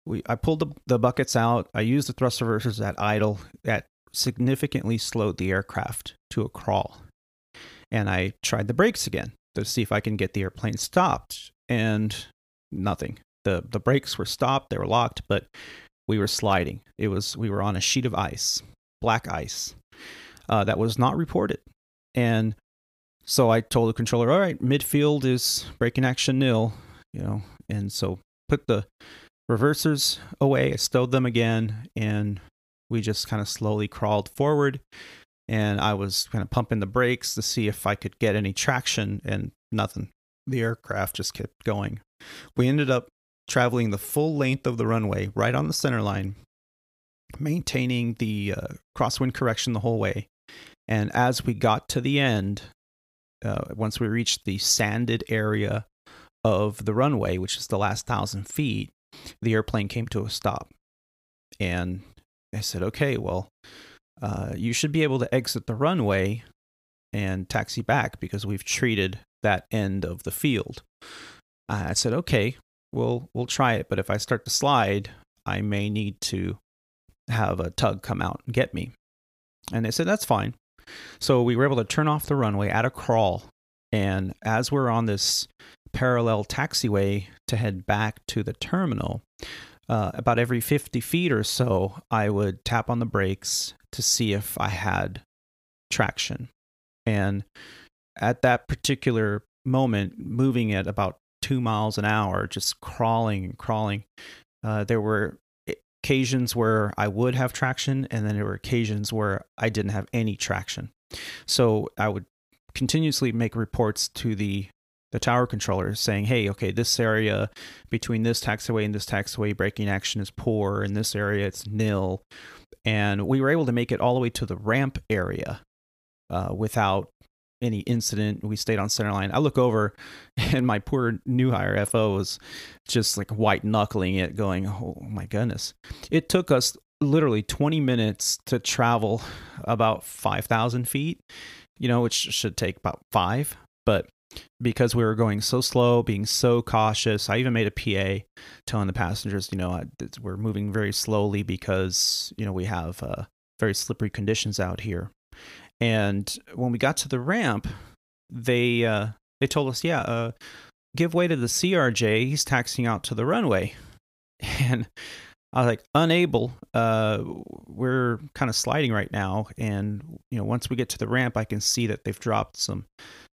we I pulled the, the buckets out. I used the thrust reversers at idle. That significantly slowed the aircraft to a crawl, and I tried the brakes again to see if I can get the airplane stopped, and nothing. the The brakes were stopped. They were locked, but we were sliding. It was we were on a sheet of ice, black ice. Uh, that was not reported. And so I told the controller, all right, midfield is braking action nil, you know, and so put the reversers away, I stowed them again, and we just kind of slowly crawled forward. And I was kind of pumping the brakes to see if I could get any traction, and nothing. The aircraft just kept going. We ended up traveling the full length of the runway right on the center line, maintaining the uh, crosswind correction the whole way. And as we got to the end, uh, once we reached the sanded area of the runway, which is the last thousand feet, the airplane came to a stop. And I said, okay, well, uh, you should be able to exit the runway and taxi back because we've treated that end of the field. I said, okay, we'll we'll try it, but if I start to slide, I may need to have a tug come out and get me. And they said that's fine. So we were able to turn off the runway at a crawl, and as we're on this parallel taxiway to head back to the terminal, uh, about every 50 feet or so, I would tap on the brakes to see if I had traction. And at that particular moment, moving at about two miles an hour, just crawling and crawling, uh, there were occasions where I would have traction, and then there were occasions where I didn't have any traction. So I would continuously make reports to the the tower controller saying, "Hey, okay, this area between this taxiway and this taxiway braking action is poor. In this area, it's nil." And we were able to make it all the way to the ramp area uh, without any incident. We stayed on center line. I look over, and my poor new hire FO was just like white knuckling it, going, "Oh my goodness!" It took us literally 20 minutes to travel about 5,000 feet. You know, which should take about five, but because we were going so slow, being so cautious, I even made a PA telling the passengers, you know, we're moving very slowly because you know we have uh, very slippery conditions out here. And when we got to the ramp, they uh, they told us, yeah, uh, give way to the CRJ. He's taxiing out to the runway, and I was like, unable. Uh, we're kind of sliding right now, and you know, once we get to the ramp, I can see that they've dropped some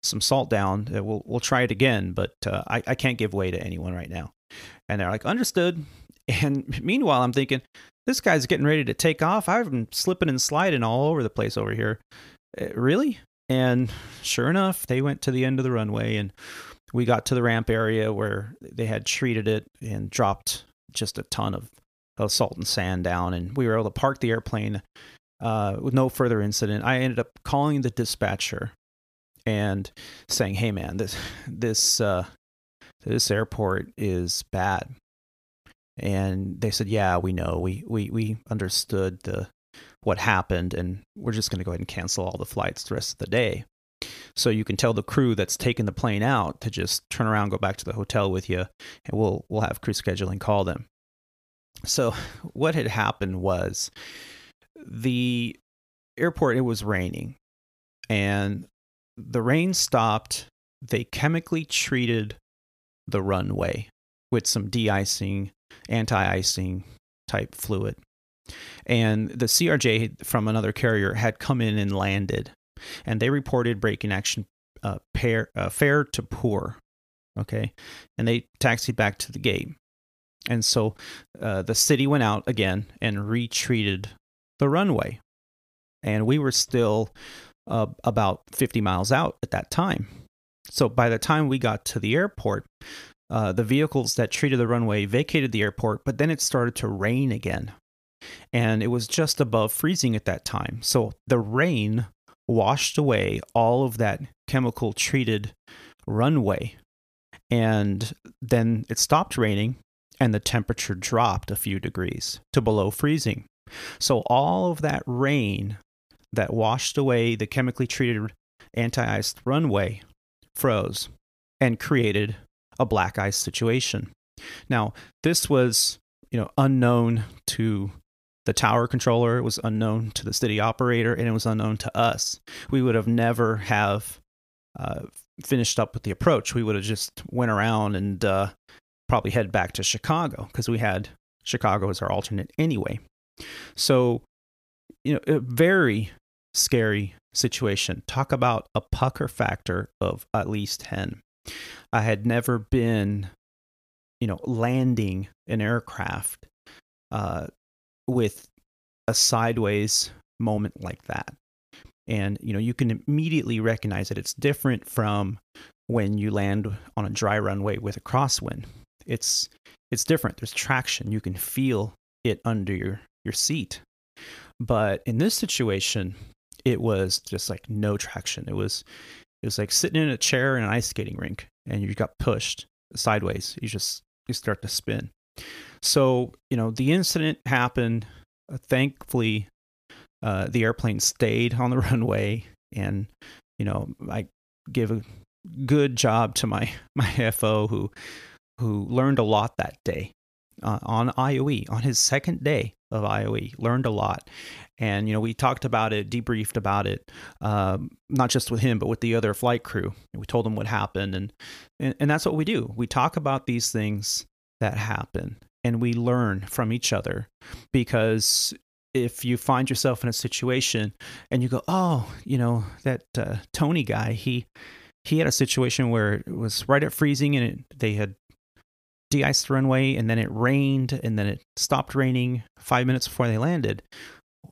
some salt down. Uh, we'll we'll try it again, but uh, I I can't give way to anyone right now. And they're like, understood. And meanwhile, I'm thinking, this guy's getting ready to take off. I've been slipping and sliding all over the place over here. Uh, really? And sure enough, they went to the end of the runway and we got to the ramp area where they had treated it and dropped just a ton of, of salt and sand down. And we were able to park the airplane uh, with no further incident. I ended up calling the dispatcher and saying, "Hey, man, this this uh, this airport is bad." And they said, "Yeah, we know. We we we understood the what happened, and we're just going to go ahead and cancel all the flights the rest of the day. So you can tell the crew that's taking the plane out to just turn around, go back to the hotel with you, and we'll we'll have crew scheduling call them. So what had happened was the airport it was raining and the rain stopped they chemically treated the runway with some de-icing anti-icing type fluid. And the CRJ from another carrier had come in and landed, and they reported braking action uh, pair, uh, fair to poor. Okay, and they taxied back to the gate, and so uh, the city went out again and retreated the runway, and we were still uh, about 50 miles out at that time. So by the time we got to the airport, uh, the vehicles that treated the runway vacated the airport, but then it started to rain again and it was just above freezing at that time. So the rain washed away all of that chemical treated runway. And then it stopped raining and the temperature dropped a few degrees to below freezing. So all of that rain that washed away the chemically treated anti ice runway froze and created a black ice situation. Now, this was, you know, unknown to the tower controller it was unknown to the city operator, and it was unknown to us. We would have never have uh, finished up with the approach. We would have just went around and uh, probably head back to Chicago because we had Chicago as our alternate anyway. So, you know, a very scary situation. Talk about a pucker factor of at least 10. I had never been, you know, landing an aircraft uh, with a sideways moment like that. And you know, you can immediately recognize that it's different from when you land on a dry runway with a crosswind. it's it's different. There's traction. You can feel it under your your seat. But in this situation, it was just like no traction. It was it was like sitting in a chair in an ice skating rink and you got pushed sideways. You just you start to spin. So, you know, the incident happened. Uh, thankfully, uh, the airplane stayed on the runway and you know, I give a good job to my my FO who who learned a lot that day uh, on IOE on his second day of IOE. Learned a lot, and you know we talked about it, debriefed about it, um, not just with him but with the other flight crew. We told them what happened, and, and and that's what we do. We talk about these things that happen, and we learn from each other because if you find yourself in a situation and you go, oh, you know that uh, Tony guy, he he had a situation where it was right at freezing and it, they had de-iced the runway and then it rained and then it stopped raining five minutes before they landed.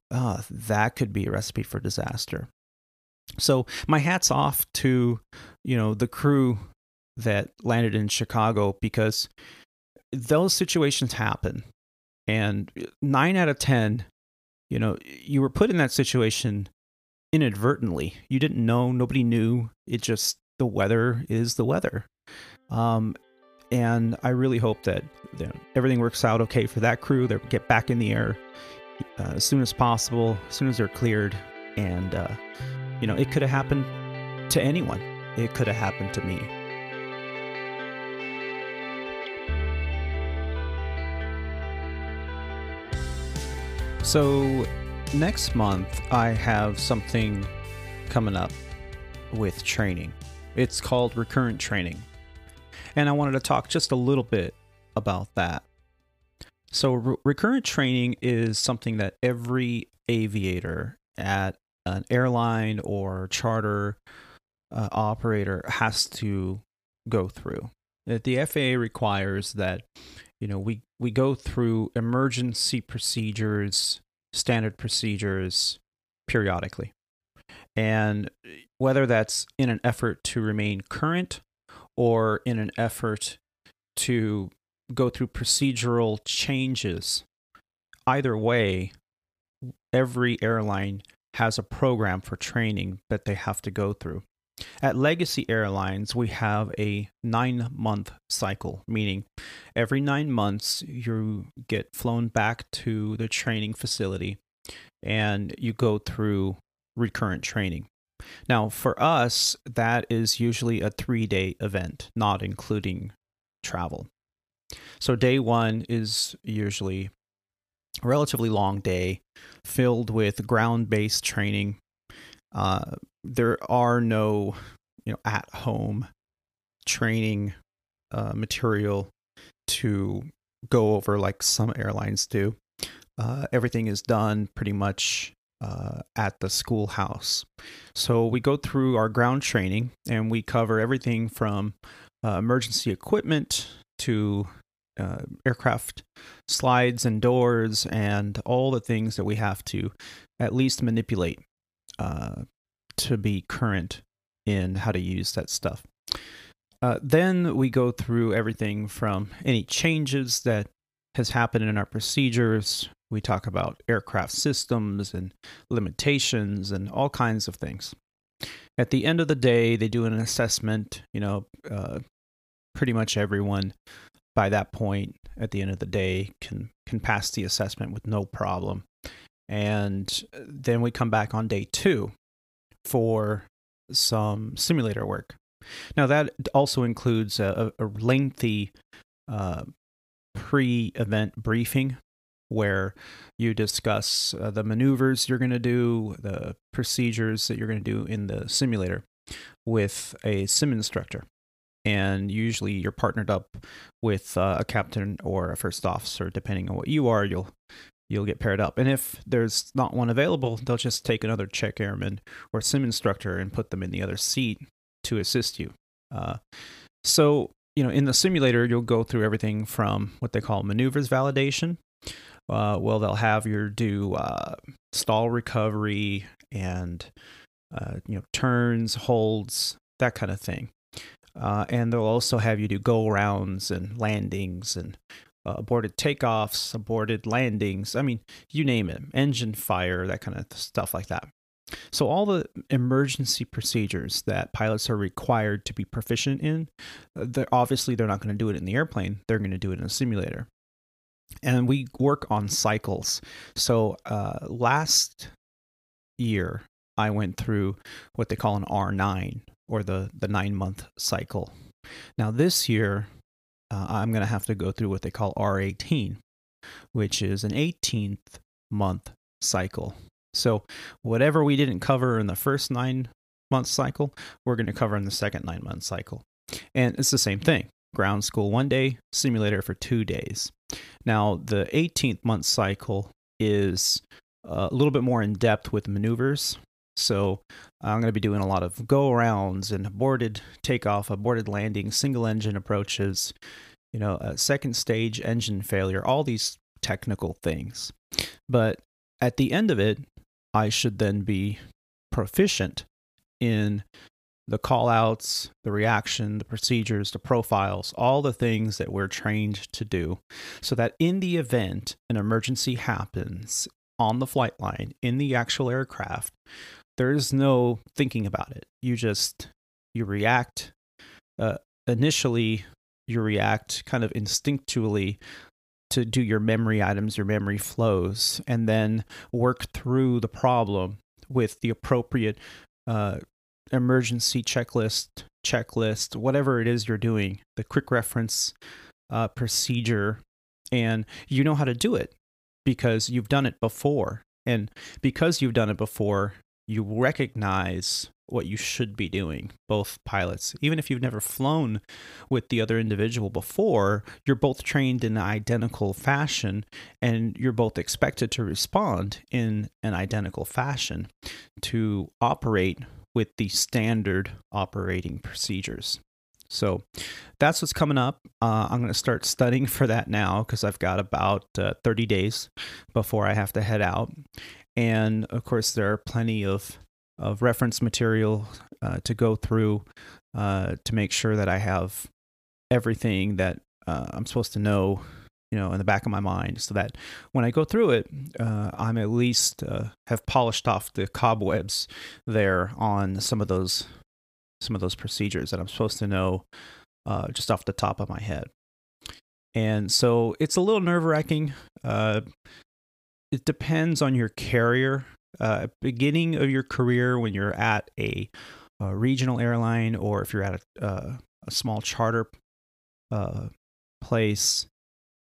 Uh, that could be a recipe for disaster. So my hat's off to you know the crew that landed in chicago because those situations happen. And nine out of ten you know you were put in that situation inadvertently. You didn't know nobody knew. It just the weather is the weather. Um, and I really hope that you know, everything works out okay for that crew. They get back in the air uh, as soon as possible, as soon as they're cleared. And, uh, you know, it could have happened to anyone, it could have happened to me. So, next month, I have something coming up with training. It's called recurrent training. And I wanted to talk just a little bit about that. So, re- recurrent training is something that every aviator at an airline or charter uh, operator has to go through. The FAA requires that you know we we go through emergency procedures, standard procedures periodically. And whether that's in an effort to remain current or in an effort to go through procedural changes, either way, every airline has a program for training that they have to go through. At Legacy Airlines, we have a nine month cycle, meaning every nine months you get flown back to the training facility and you go through recurrent training. Now, for us, that is usually a three day event, not including travel. So, day one is usually a relatively long day filled with ground based training. Uh, there are no you know at home training uh, material to go over like some airlines do. Uh, everything is done pretty much uh, at the schoolhouse. So we go through our ground training and we cover everything from uh, emergency equipment to uh, aircraft slides and doors and all the things that we have to at least manipulate uh, to be current in how to use that stuff. Uh, then we go through everything from any changes that has happened in our procedures we talk about aircraft systems and limitations and all kinds of things. At the end of the day, they do an assessment. You know, uh, pretty much everyone by that point at the end of the day can can pass the assessment with no problem. And then we come back on day two for some simulator work. Now that also includes a, a lengthy uh, pre-event briefing where you discuss uh, the maneuvers you're going to do, the procedures that you're going to do in the simulator with a sim instructor. And usually you're partnered up with uh, a captain or a first officer, depending on what you are. You'll you'll get paired up. And if there's not one available, they'll just take another check airman or sim instructor and put them in the other seat to assist you. Uh, so you know, in the simulator, you'll go through everything from what they call maneuvers validation, uh, well, they'll have you do uh, stall recovery and uh, you know turns, holds, that kind of thing. uh, and they'll also have you do go rounds and landings and uh, aborted takeoffs, aborted landings. I mean, you name it, engine fire, that kind of stuff like that. So, all the emergency procedures that pilots are required to be proficient in, uh, they're, obviously, they're not going to do it in the airplane, they're going to do it in a simulator. And we work on cycles. So, uh, last year, I went through what they call an R9 or the, the nine month cycle. Now, this year, uh, I'm going to have to go through what they call R18, which is an 18th month cycle. So, whatever we didn't cover in the first nine month cycle, we're going to cover in the second nine month cycle. And it's the same thing ground school one day, simulator for two days. Now, the 18th month cycle is uh, a little bit more in depth with maneuvers. So, I'm going to be doing a lot of go arounds and aborted takeoff, aborted landing, single engine approaches, you know, a second stage engine failure, all these technical things. But at the end of it, I should then be proficient in the call outs, the reaction, the procedures, the profiles, all the things that we're trained to do, so that in the event an emergency happens on the flight line, in the actual aircraft, there's no thinking about it. You just you react. Uh, initially, you react kind of instinctually to do your memory items, your memory flows, and then work through the problem with the appropriate uh, emergency checklist, checklist, whatever it is you're doing, the quick reference uh, procedure, and you know how to do it because you've done it before. And because you've done it before, you recognize what you should be doing, both pilots. Even if you've never flown with the other individual before, you're both trained in an identical fashion and you're both expected to respond in an identical fashion to operate with the standard operating procedures. So that's what's coming up. Uh, I'm going to start studying for that now because I've got about uh, 30 days before I have to head out. And of course, there are plenty of of reference material uh, to go through uh, to make sure that I have everything that uh, I'm supposed to know, you know, in the back of my mind, so that when I go through it, uh, I'm at least uh, have polished off the cobwebs there on some of those some of those procedures that I'm supposed to know uh, just off the top of my head. And so it's a little nerve wracking. It depends on your carrier uh, beginning of your career when you're at a, a regional airline or if you're at a, uh, a small charter uh, place,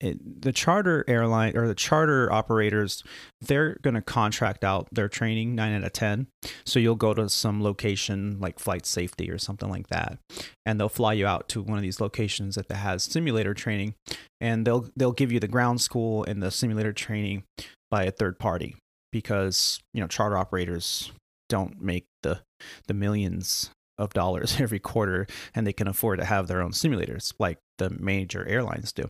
it, the charter airline or the charter operators, they're going to contract out their training nine out of 10. So you'll go to some location like flight safety or something like that. And they'll fly you out to one of these locations that has simulator training and they'll, they'll give you the ground school and the simulator training by a third party because you know charter operators don't make the the millions of dollars every quarter and they can afford to have their own simulators like the major airlines do.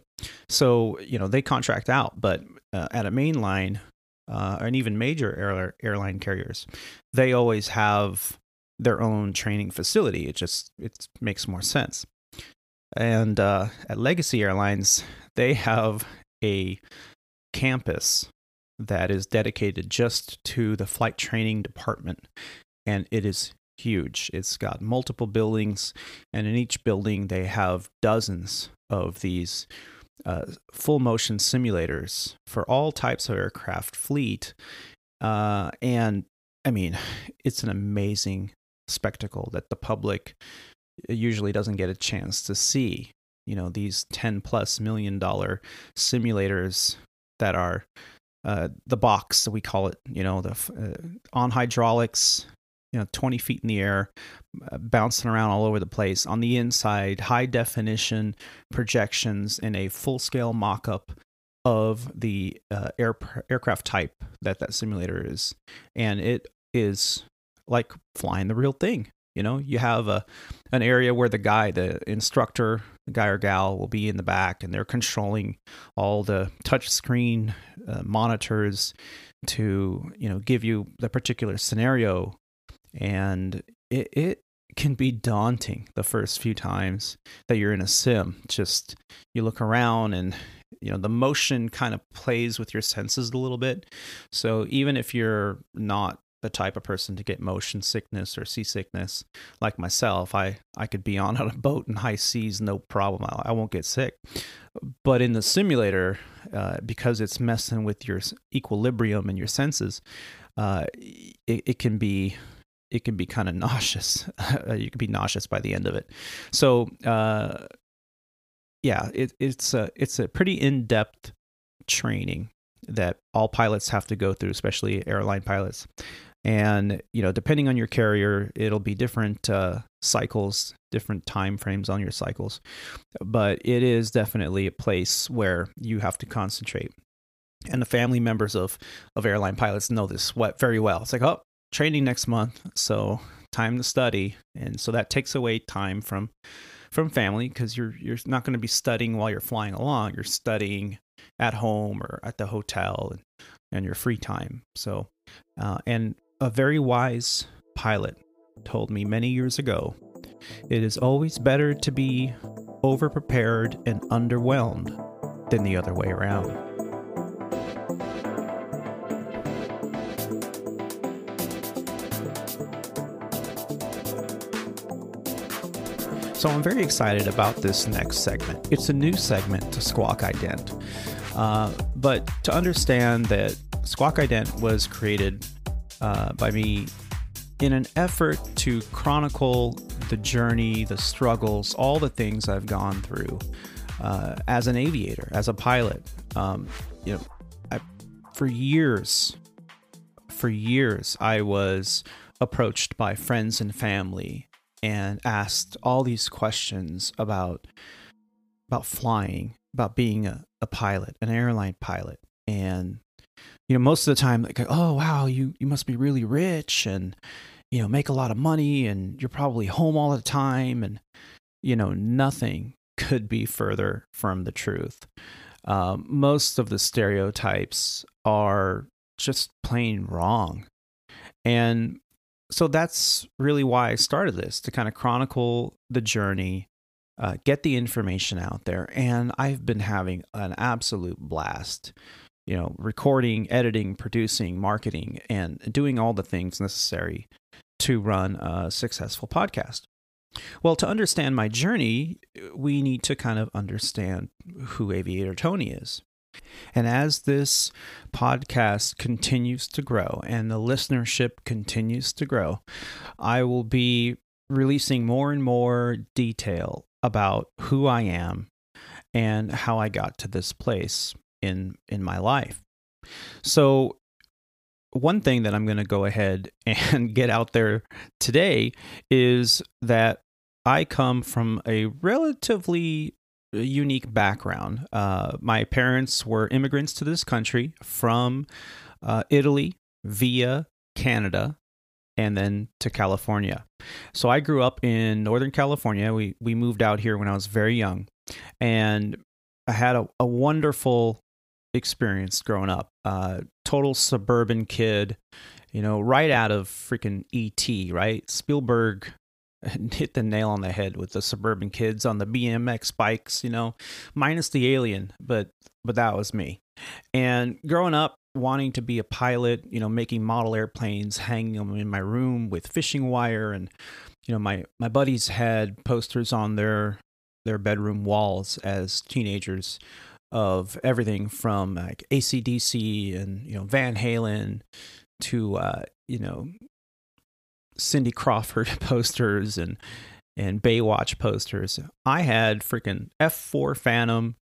So you know they contract out but uh, at a mainline uh, and even major air, airline carriers they always have their own training facility. It just it makes more sense. And uh, at legacy airlines they have a campus that is dedicated just to the flight training department. And it is huge. It's got multiple buildings, and in each building, they have dozens of these uh, full motion simulators for all types of aircraft fleet. Uh, and I mean, it's an amazing spectacle that the public usually doesn't get a chance to see. You know, these 10 plus million dollar simulators that are uh, the box, we call it, you know, the uh, on hydraulics, you know, 20 feet in the air, uh, bouncing around all over the place. On the inside, high definition projections in a full scale mock up of the uh, air, aircraft type that that simulator is. And it is like flying the real thing. You know, you have a an area where the guy, the instructor, guy or gal will be in the back and they're controlling all the touch screen uh, monitors to, you know, give you the particular scenario and it, it can be daunting the first few times that you're in a sim. Just you look around and you know the motion kind of plays with your senses a little bit. So even if you're not the type of person to get motion sickness or seasickness like myself, I I could be on, on a boat in high seas no problem. I, I won't get sick. But in the simulator, uh, because it's messing with your equilibrium and your senses, uh, it, it can be it can be kind of nauseous. you can be nauseous by the end of it. So, uh, yeah, it, it's a it's a pretty in depth training that all pilots have to go through, especially airline pilots. And you know, depending on your carrier, it'll be different uh, cycles, different time frames on your cycles. But it is definitely a place where you have to concentrate. And the family members of of airline pilots know this very well. It's like, oh, training next month, so time to study, and so that takes away time from from family because you're you're not going to be studying while you're flying along. You're studying at home or at the hotel and, and your free time. So, uh, and a very wise pilot told me many years ago, it is always better to be overprepared and underwhelmed than the other way around. So I'm very excited about this next segment. It's a new segment to Squawk Ident. Uh, but to understand that Squawk Ident was created uh, by me in an effort to chronicle the journey, the struggles, all the things I've gone through uh, as an aviator, as a pilot. Um, you know, I, for years, for years, I was approached by friends and family and asked all these questions about about flying, about being a, a pilot, an airline pilot. And you know, most of the time like, oh wow, you you must be really rich and you know, make a lot of money and you're probably home all the time and you know, nothing could be further from the truth. Um, most of the stereotypes are just plain wrong. And so that's really why I started this to kind of chronicle the journey, uh, get the information out there. And I've been having an absolute blast, you know, recording, editing, producing, marketing, and doing all the things necessary to run a successful podcast. Well, to understand my journey, we need to kind of understand who Aviator Tony is. And as this podcast continues to grow and the listenership continues to grow, I will be releasing more and more detail about who I am and how I got to this place in in my life. So one thing that I'm going to go ahead and get out there today is that I come from a relatively unique background. Uh, my parents were immigrants to this country from uh, Italy via Canada and then to California. So I grew up in Northern California. We we moved out here when I was very young, and I had a, a wonderful experience growing up. Uh, total suburban kid, you know, right out of freaking ET, right? Spielberg hit the nail on the head with the suburban kids on the BMX bikes, you know, minus the alien, but but that was me. And growing up wanting to be a pilot, you know, making model airplanes, hanging them in my room with fishing wire and you know, my my buddies had posters on their their bedroom walls as teenagers of everything from like ACDC and you know Van Halen to uh, you know Cindy Crawford posters and and Baywatch posters. I had freaking F4 Phantom,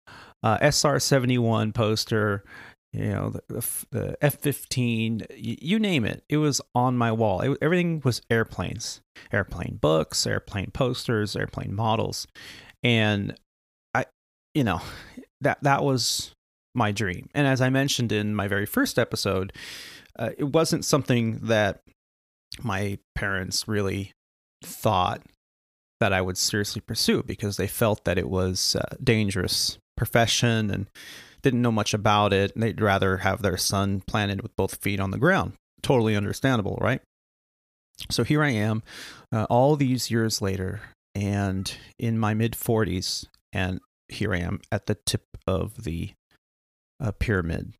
uh, SR71 poster, you know, the, the F15, you, you, name it. It was on my wall. It, everything was airplanes, airplane books, airplane posters, airplane models. And I, you know, that, that was my dream. And as I mentioned in my very first episode, uh, it wasn't something that my parents really thought that I would seriously pursue because they felt that it was a dangerous profession and didn't know much about it. And they'd rather have their son planted with both feet on the ground. Totally understandable, right? So here I am, uh, all these years later, and in my mid 40s, and here I am at the tip of the uh, pyramid.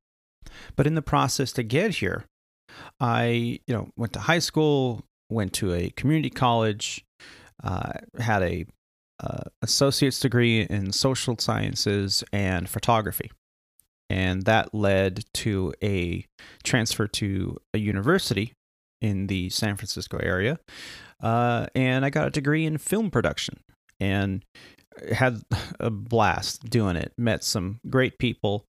But in the process to get here, I, you know, went to high school, went to a community college, uh, had a uh, associate's degree in social sciences and photography, and that led to a transfer to a university in the San Francisco area, uh, and I got a degree in film production and had a blast doing it. Met some great people,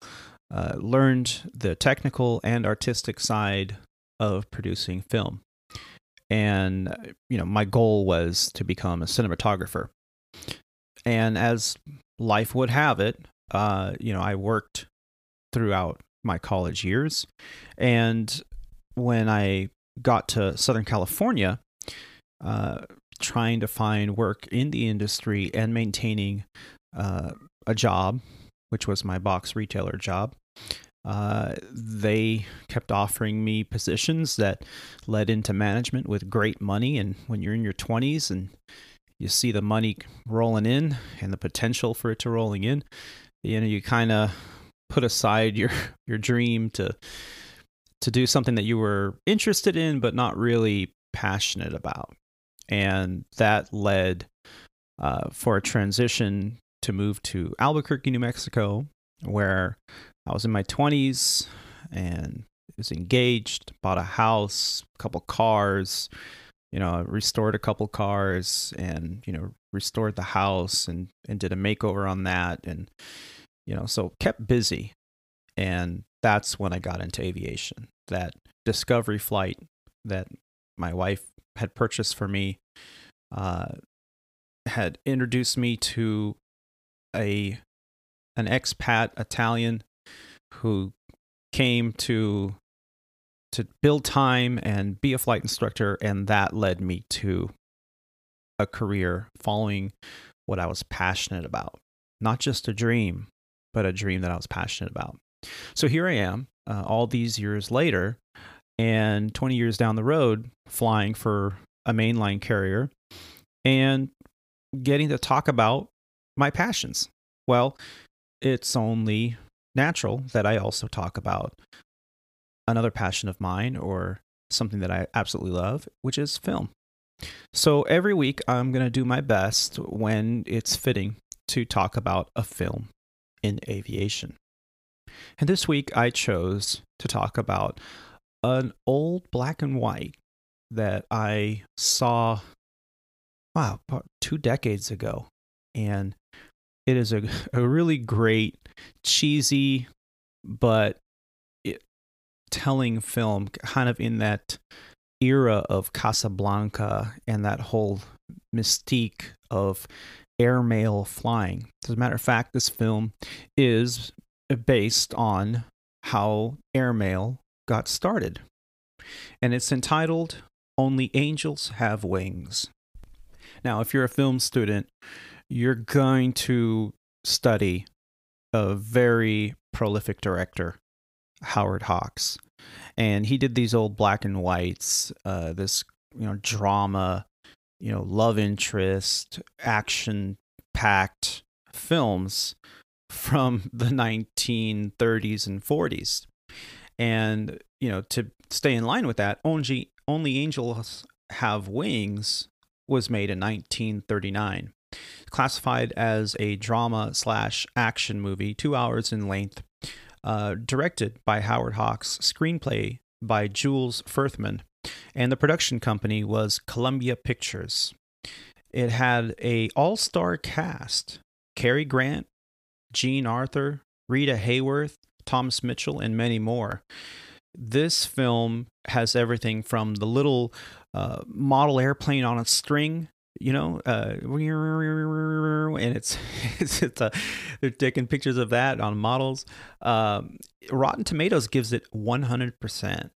uh, learned the technical and artistic side of producing film. And, you know, my goal was to become a cinematographer. And as life would have it, uh, you know, I worked throughout my college years. And when I got to Southern California, uh, trying to find work in the industry and maintaining uh, a job, which was my box retailer job. Uh, they kept offering me positions that led into management with great money. And when you're in your 20s and you see the money rolling in and the potential for it to rolling in, you know, you kind of put aside your your dream to to do something that you were interested in but not really passionate about and that led uh, for a transition to move to Albuquerque, New Mexico, where I was in my 20s and was engaged, bought a house, a couple cars, you know, restored a couple cars and, you know, restored the house and, and did a makeover on that. And, you know, so kept busy. And that's when I got into aviation. That discovery flight that my wife had purchased for me uh, had introduced me to a an expat Italian who came to to build time and be a flight instructor and that led me to a career following what I was passionate about. Not just a dream but a dream that I was passionate about. So here I am uh, all these years later and 20 years down the road flying for a mainline carrier and getting to talk about my passions. Well, it's only natural that I also talk about another passion of mine or something that I absolutely love, which is film. So every week, I'm going to do my best when it's fitting to talk about a film in aviation. And this week, I chose to talk about an old black and white that I saw, wow, two decades ago. And it is a, a really great, cheesy, but it, telling film, kind of in that era of Casablanca and that whole mystique of airmail flying. As a matter of fact, this film is based on how airmail got started. And it's entitled Only Angels Have Wings. Now, if you're a film student, you're going to study a very prolific director, Howard Hawks. And he did these old black and whites, uh, this you know drama, you know love interest, action packed films from the 1930s and 40s. And, you know, to stay in line with that, only, only Angels Have Wings was made in 1939. Classified as a drama slash action movie, two hours in length, uh, directed by Howard Hawks, screenplay by Jules Furthman, and the production company was Columbia Pictures. It had a all-star cast: Cary Grant, Jean Arthur, Rita Hayworth, Thomas Mitchell, and many more. This film has everything from the little uh, model airplane on a string you know, uh, and it's it's, it's a, they're taking pictures of that on models. Um, Rotten Tomatoes gives it 100%.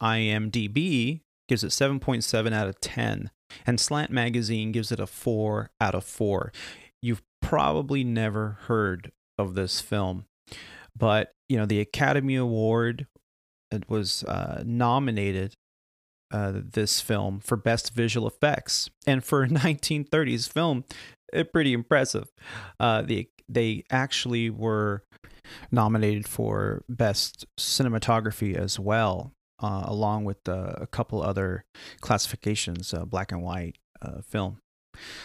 IMDb gives it 7.7 out of 10, and Slant Magazine gives it a 4 out of 4. You've probably never heard of this film, but you know the Academy Award it was uh, nominated uh, this film for best visual effects, and for a 1930s film, it pretty impressive. Uh, they they actually were nominated for best cinematography as well, uh, along with uh, a couple other classifications, uh, black and white uh, film.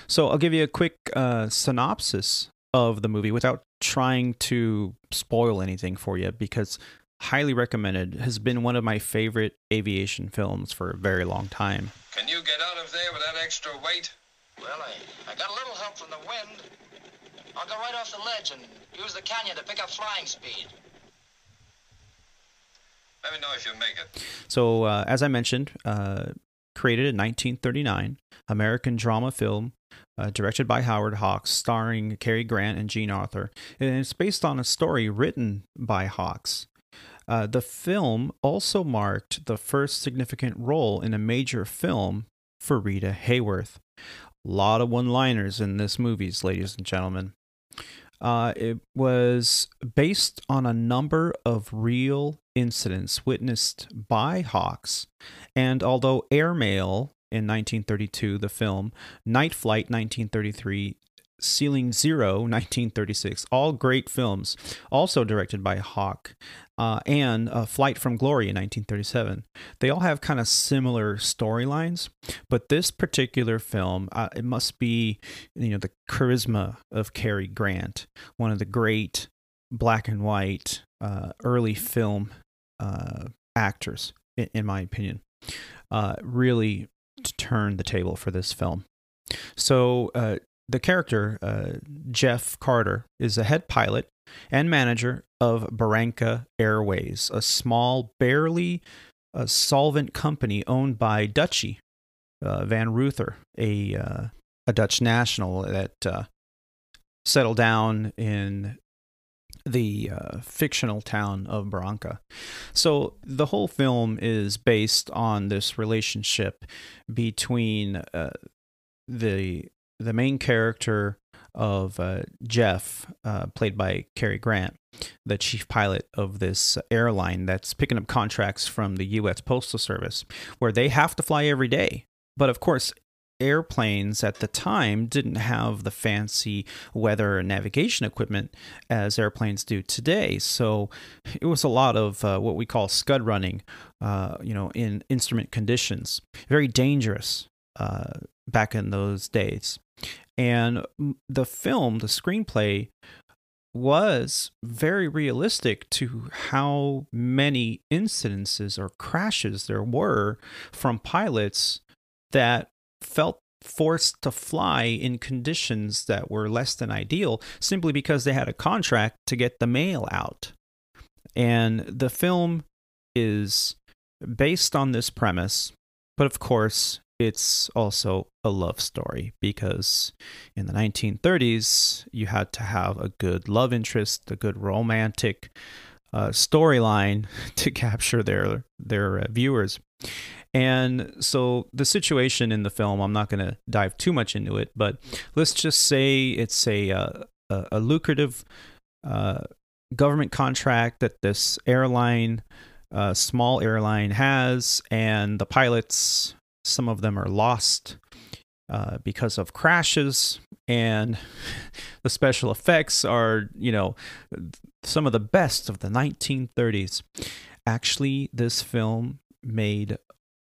So I'll give you a quick uh, synopsis of the movie without trying to spoil anything for you because highly recommended has been one of my favorite aviation films for a very long time Can you get out of there with that extra weight? Well, I, I got a little help from the wind. I'll go right off the ledge and use the canyon to pick up flying speed. Let me know if you make it. so uh, as i mentioned uh, created in 1939 american drama film uh, directed by howard hawks starring cary grant and jean arthur. And it's based on a story written by hawks. Uh, the film also marked the first significant role in a major film for rita hayworth. A lot of one liners in this movies ladies and gentlemen. Uh, it was based on a number of real incidents witnessed by Hawks. And although Airmail in 1932, the film, Night Flight 1933, Ceiling Zero 1936, all great films, also directed by Hawk, uh, and uh, Flight from Glory in 1937. They all have kind of similar storylines, but this particular film, uh, it must be, you know, the charisma of Cary Grant, one of the great black and white uh, early film uh, actors, in, in my opinion, uh, really t- turn the table for this film. So uh, the character uh, Jeff Carter is a head pilot and manager of Barranca Airways, a small, barely uh, solvent company owned by Dutchy uh, Van Ruther, a uh, a Dutch national that settled down in the uh, fictional town of Barranca. So the whole film is based on this relationship between uh, the the main character of uh, Jeff, uh, played by Cary Grant, the chief pilot of this airline that's picking up contracts from the U.S. Postal Service, where they have to fly every day. But of course, airplanes at the time didn't have the fancy weather navigation equipment as airplanes do today. So it was a lot of uh, what we call scud running, uh, you know, in instrument conditions. Very dangerous uh, back in those days. And the film, the screenplay, was very realistic to how many incidences or crashes there were from pilots that felt forced to fly in conditions that were less than ideal simply because they had a contract to get the mail out. And the film is based on this premise, but of course, it's also a love story because in the 1930s, you had to have a good love interest, a good romantic uh, storyline to capture their their uh, viewers. And so the situation in the film, I'm not going to dive too much into it, but let's just say it's a uh, a, a lucrative uh, government contract that this airline, uh, small airline, has, and the pilots, some of them are lost uh, because of crashes, and the special effects are, you know, some of the best of the 1930s. Actually, this film made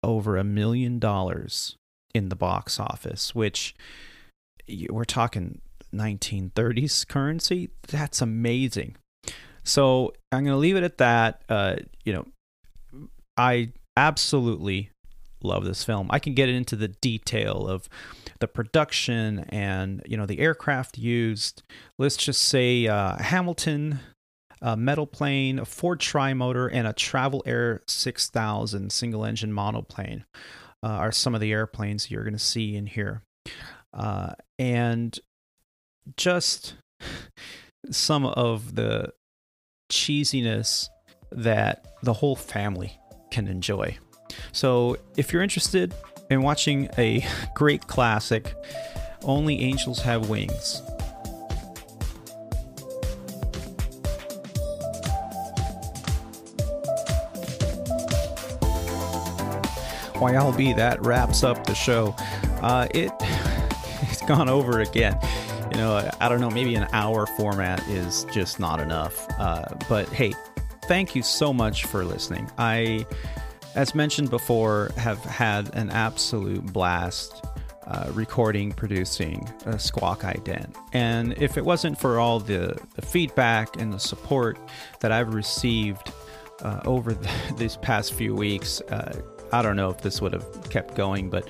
over a million dollars in the box office, which we're talking 1930s currency. That's amazing. So I'm going to leave it at that. Uh, you know, I absolutely love this film. I can get into the detail of the production and you know the aircraft used. Let's just say uh, Hamilton a metal plane, a Ford Trimotor, and a Travel Air 6000 single engine monoplane uh, are some of the airplanes you're going to see in here. Uh, and just some of the cheesiness that the whole family can enjoy. So, if you're interested in watching a great classic, Only Angels Have Wings, YLB, that wraps up the show. Uh, it it's gone over again. You know, I don't know, maybe an hour format is just not enough. Uh, but hey, thank you so much for listening. I, as mentioned before, have had an absolute blast uh, recording, producing Squawk Ident. And if it wasn't for all the, the feedback and the support that I've received uh, over the, these past few weeks, uh, I don't know if this would have kept going, but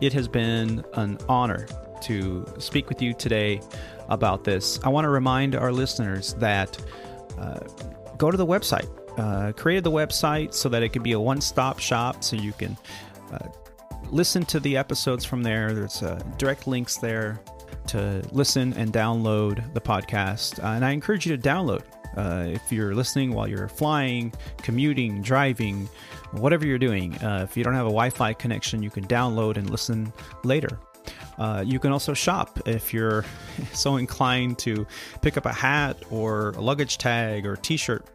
it has been an honor to speak with you today about this. I want to remind our listeners that uh, go to the website. Uh, created the website so that it could be a one-stop shop, so you can uh, listen to the episodes from there. There's uh, direct links there to listen and download the podcast, uh, and I encourage you to download. Uh, if you're listening while you're flying, commuting, driving, whatever you're doing, uh, if you don't have a Wi Fi connection, you can download and listen later. Uh, you can also shop if you're so inclined to pick up a hat or a luggage tag or t shirt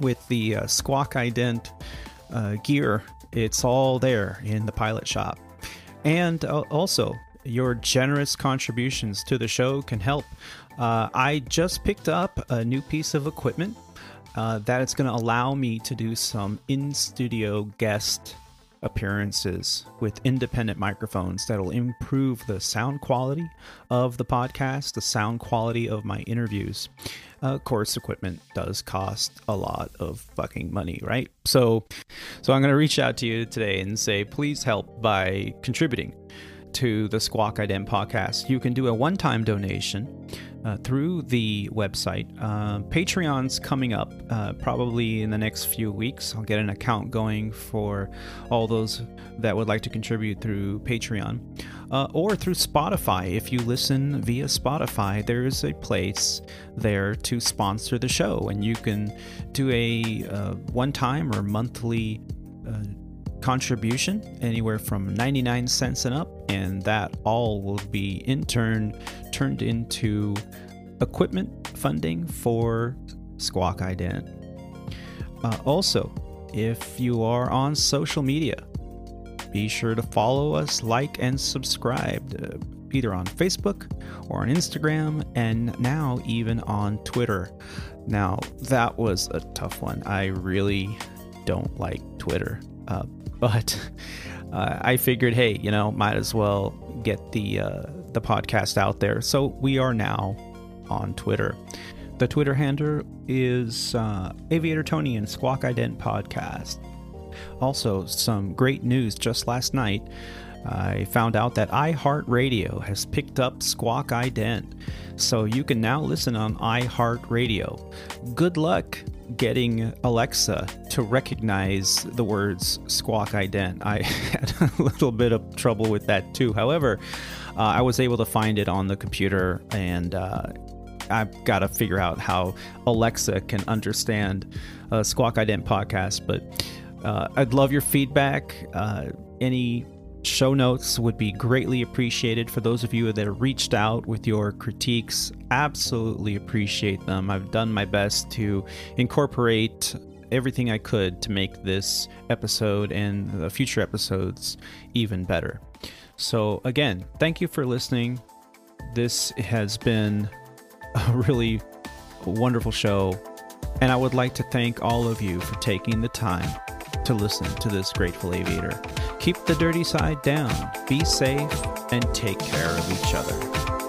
with the uh, Squawk Ident uh, gear. It's all there in the pilot shop. And uh, also, your generous contributions to the show can help. Uh, I just picked up a new piece of equipment uh, that it's going to allow me to do some in studio guest appearances with independent microphones that'll improve the sound quality of the podcast, the sound quality of my interviews. Uh, of course, equipment does cost a lot of fucking money, right? So, so I'm going to reach out to you today and say, please help by contributing to the Squawk Ident podcast. You can do a one-time donation uh, through the website. Uh, Patreon's coming up uh, probably in the next few weeks. I'll get an account going for all those that would like to contribute through Patreon uh, or through Spotify. If you listen via Spotify, there is a place there to sponsor the show, and you can do a uh, one time or monthly contribution anywhere from 99 cents and up and that all will be in turn turned into equipment funding for squawk ident uh, also if you are on social media be sure to follow us like and subscribe uh, either on facebook or on instagram and now even on twitter. Now that was a tough one. I really don't like twitter. Uh, but uh, I figured, hey, you know, might as well get the uh, the podcast out there. So we are now on Twitter. The Twitter handle is uh, Aviator Tony and Squawk Ident Podcast. Also, some great news just last night. I found out that iHeartRadio has picked up Squawk Ident, so you can now listen on iHeartRadio. Good luck getting Alexa to recognize the words squawk ident. I had a little bit of trouble with that too. However, uh, I was able to find it on the computer and uh, I've got to figure out how Alexa can understand a Squawk Ident podcast. But uh, I'd love your feedback. Uh, any Show notes would be greatly appreciated for those of you that have reached out with your critiques. Absolutely appreciate them. I've done my best to incorporate everything I could to make this episode and the future episodes even better. So, again, thank you for listening. This has been a really wonderful show, and I would like to thank all of you for taking the time to listen to this grateful aviator. Keep the dirty side down, be safe, and take care of each other.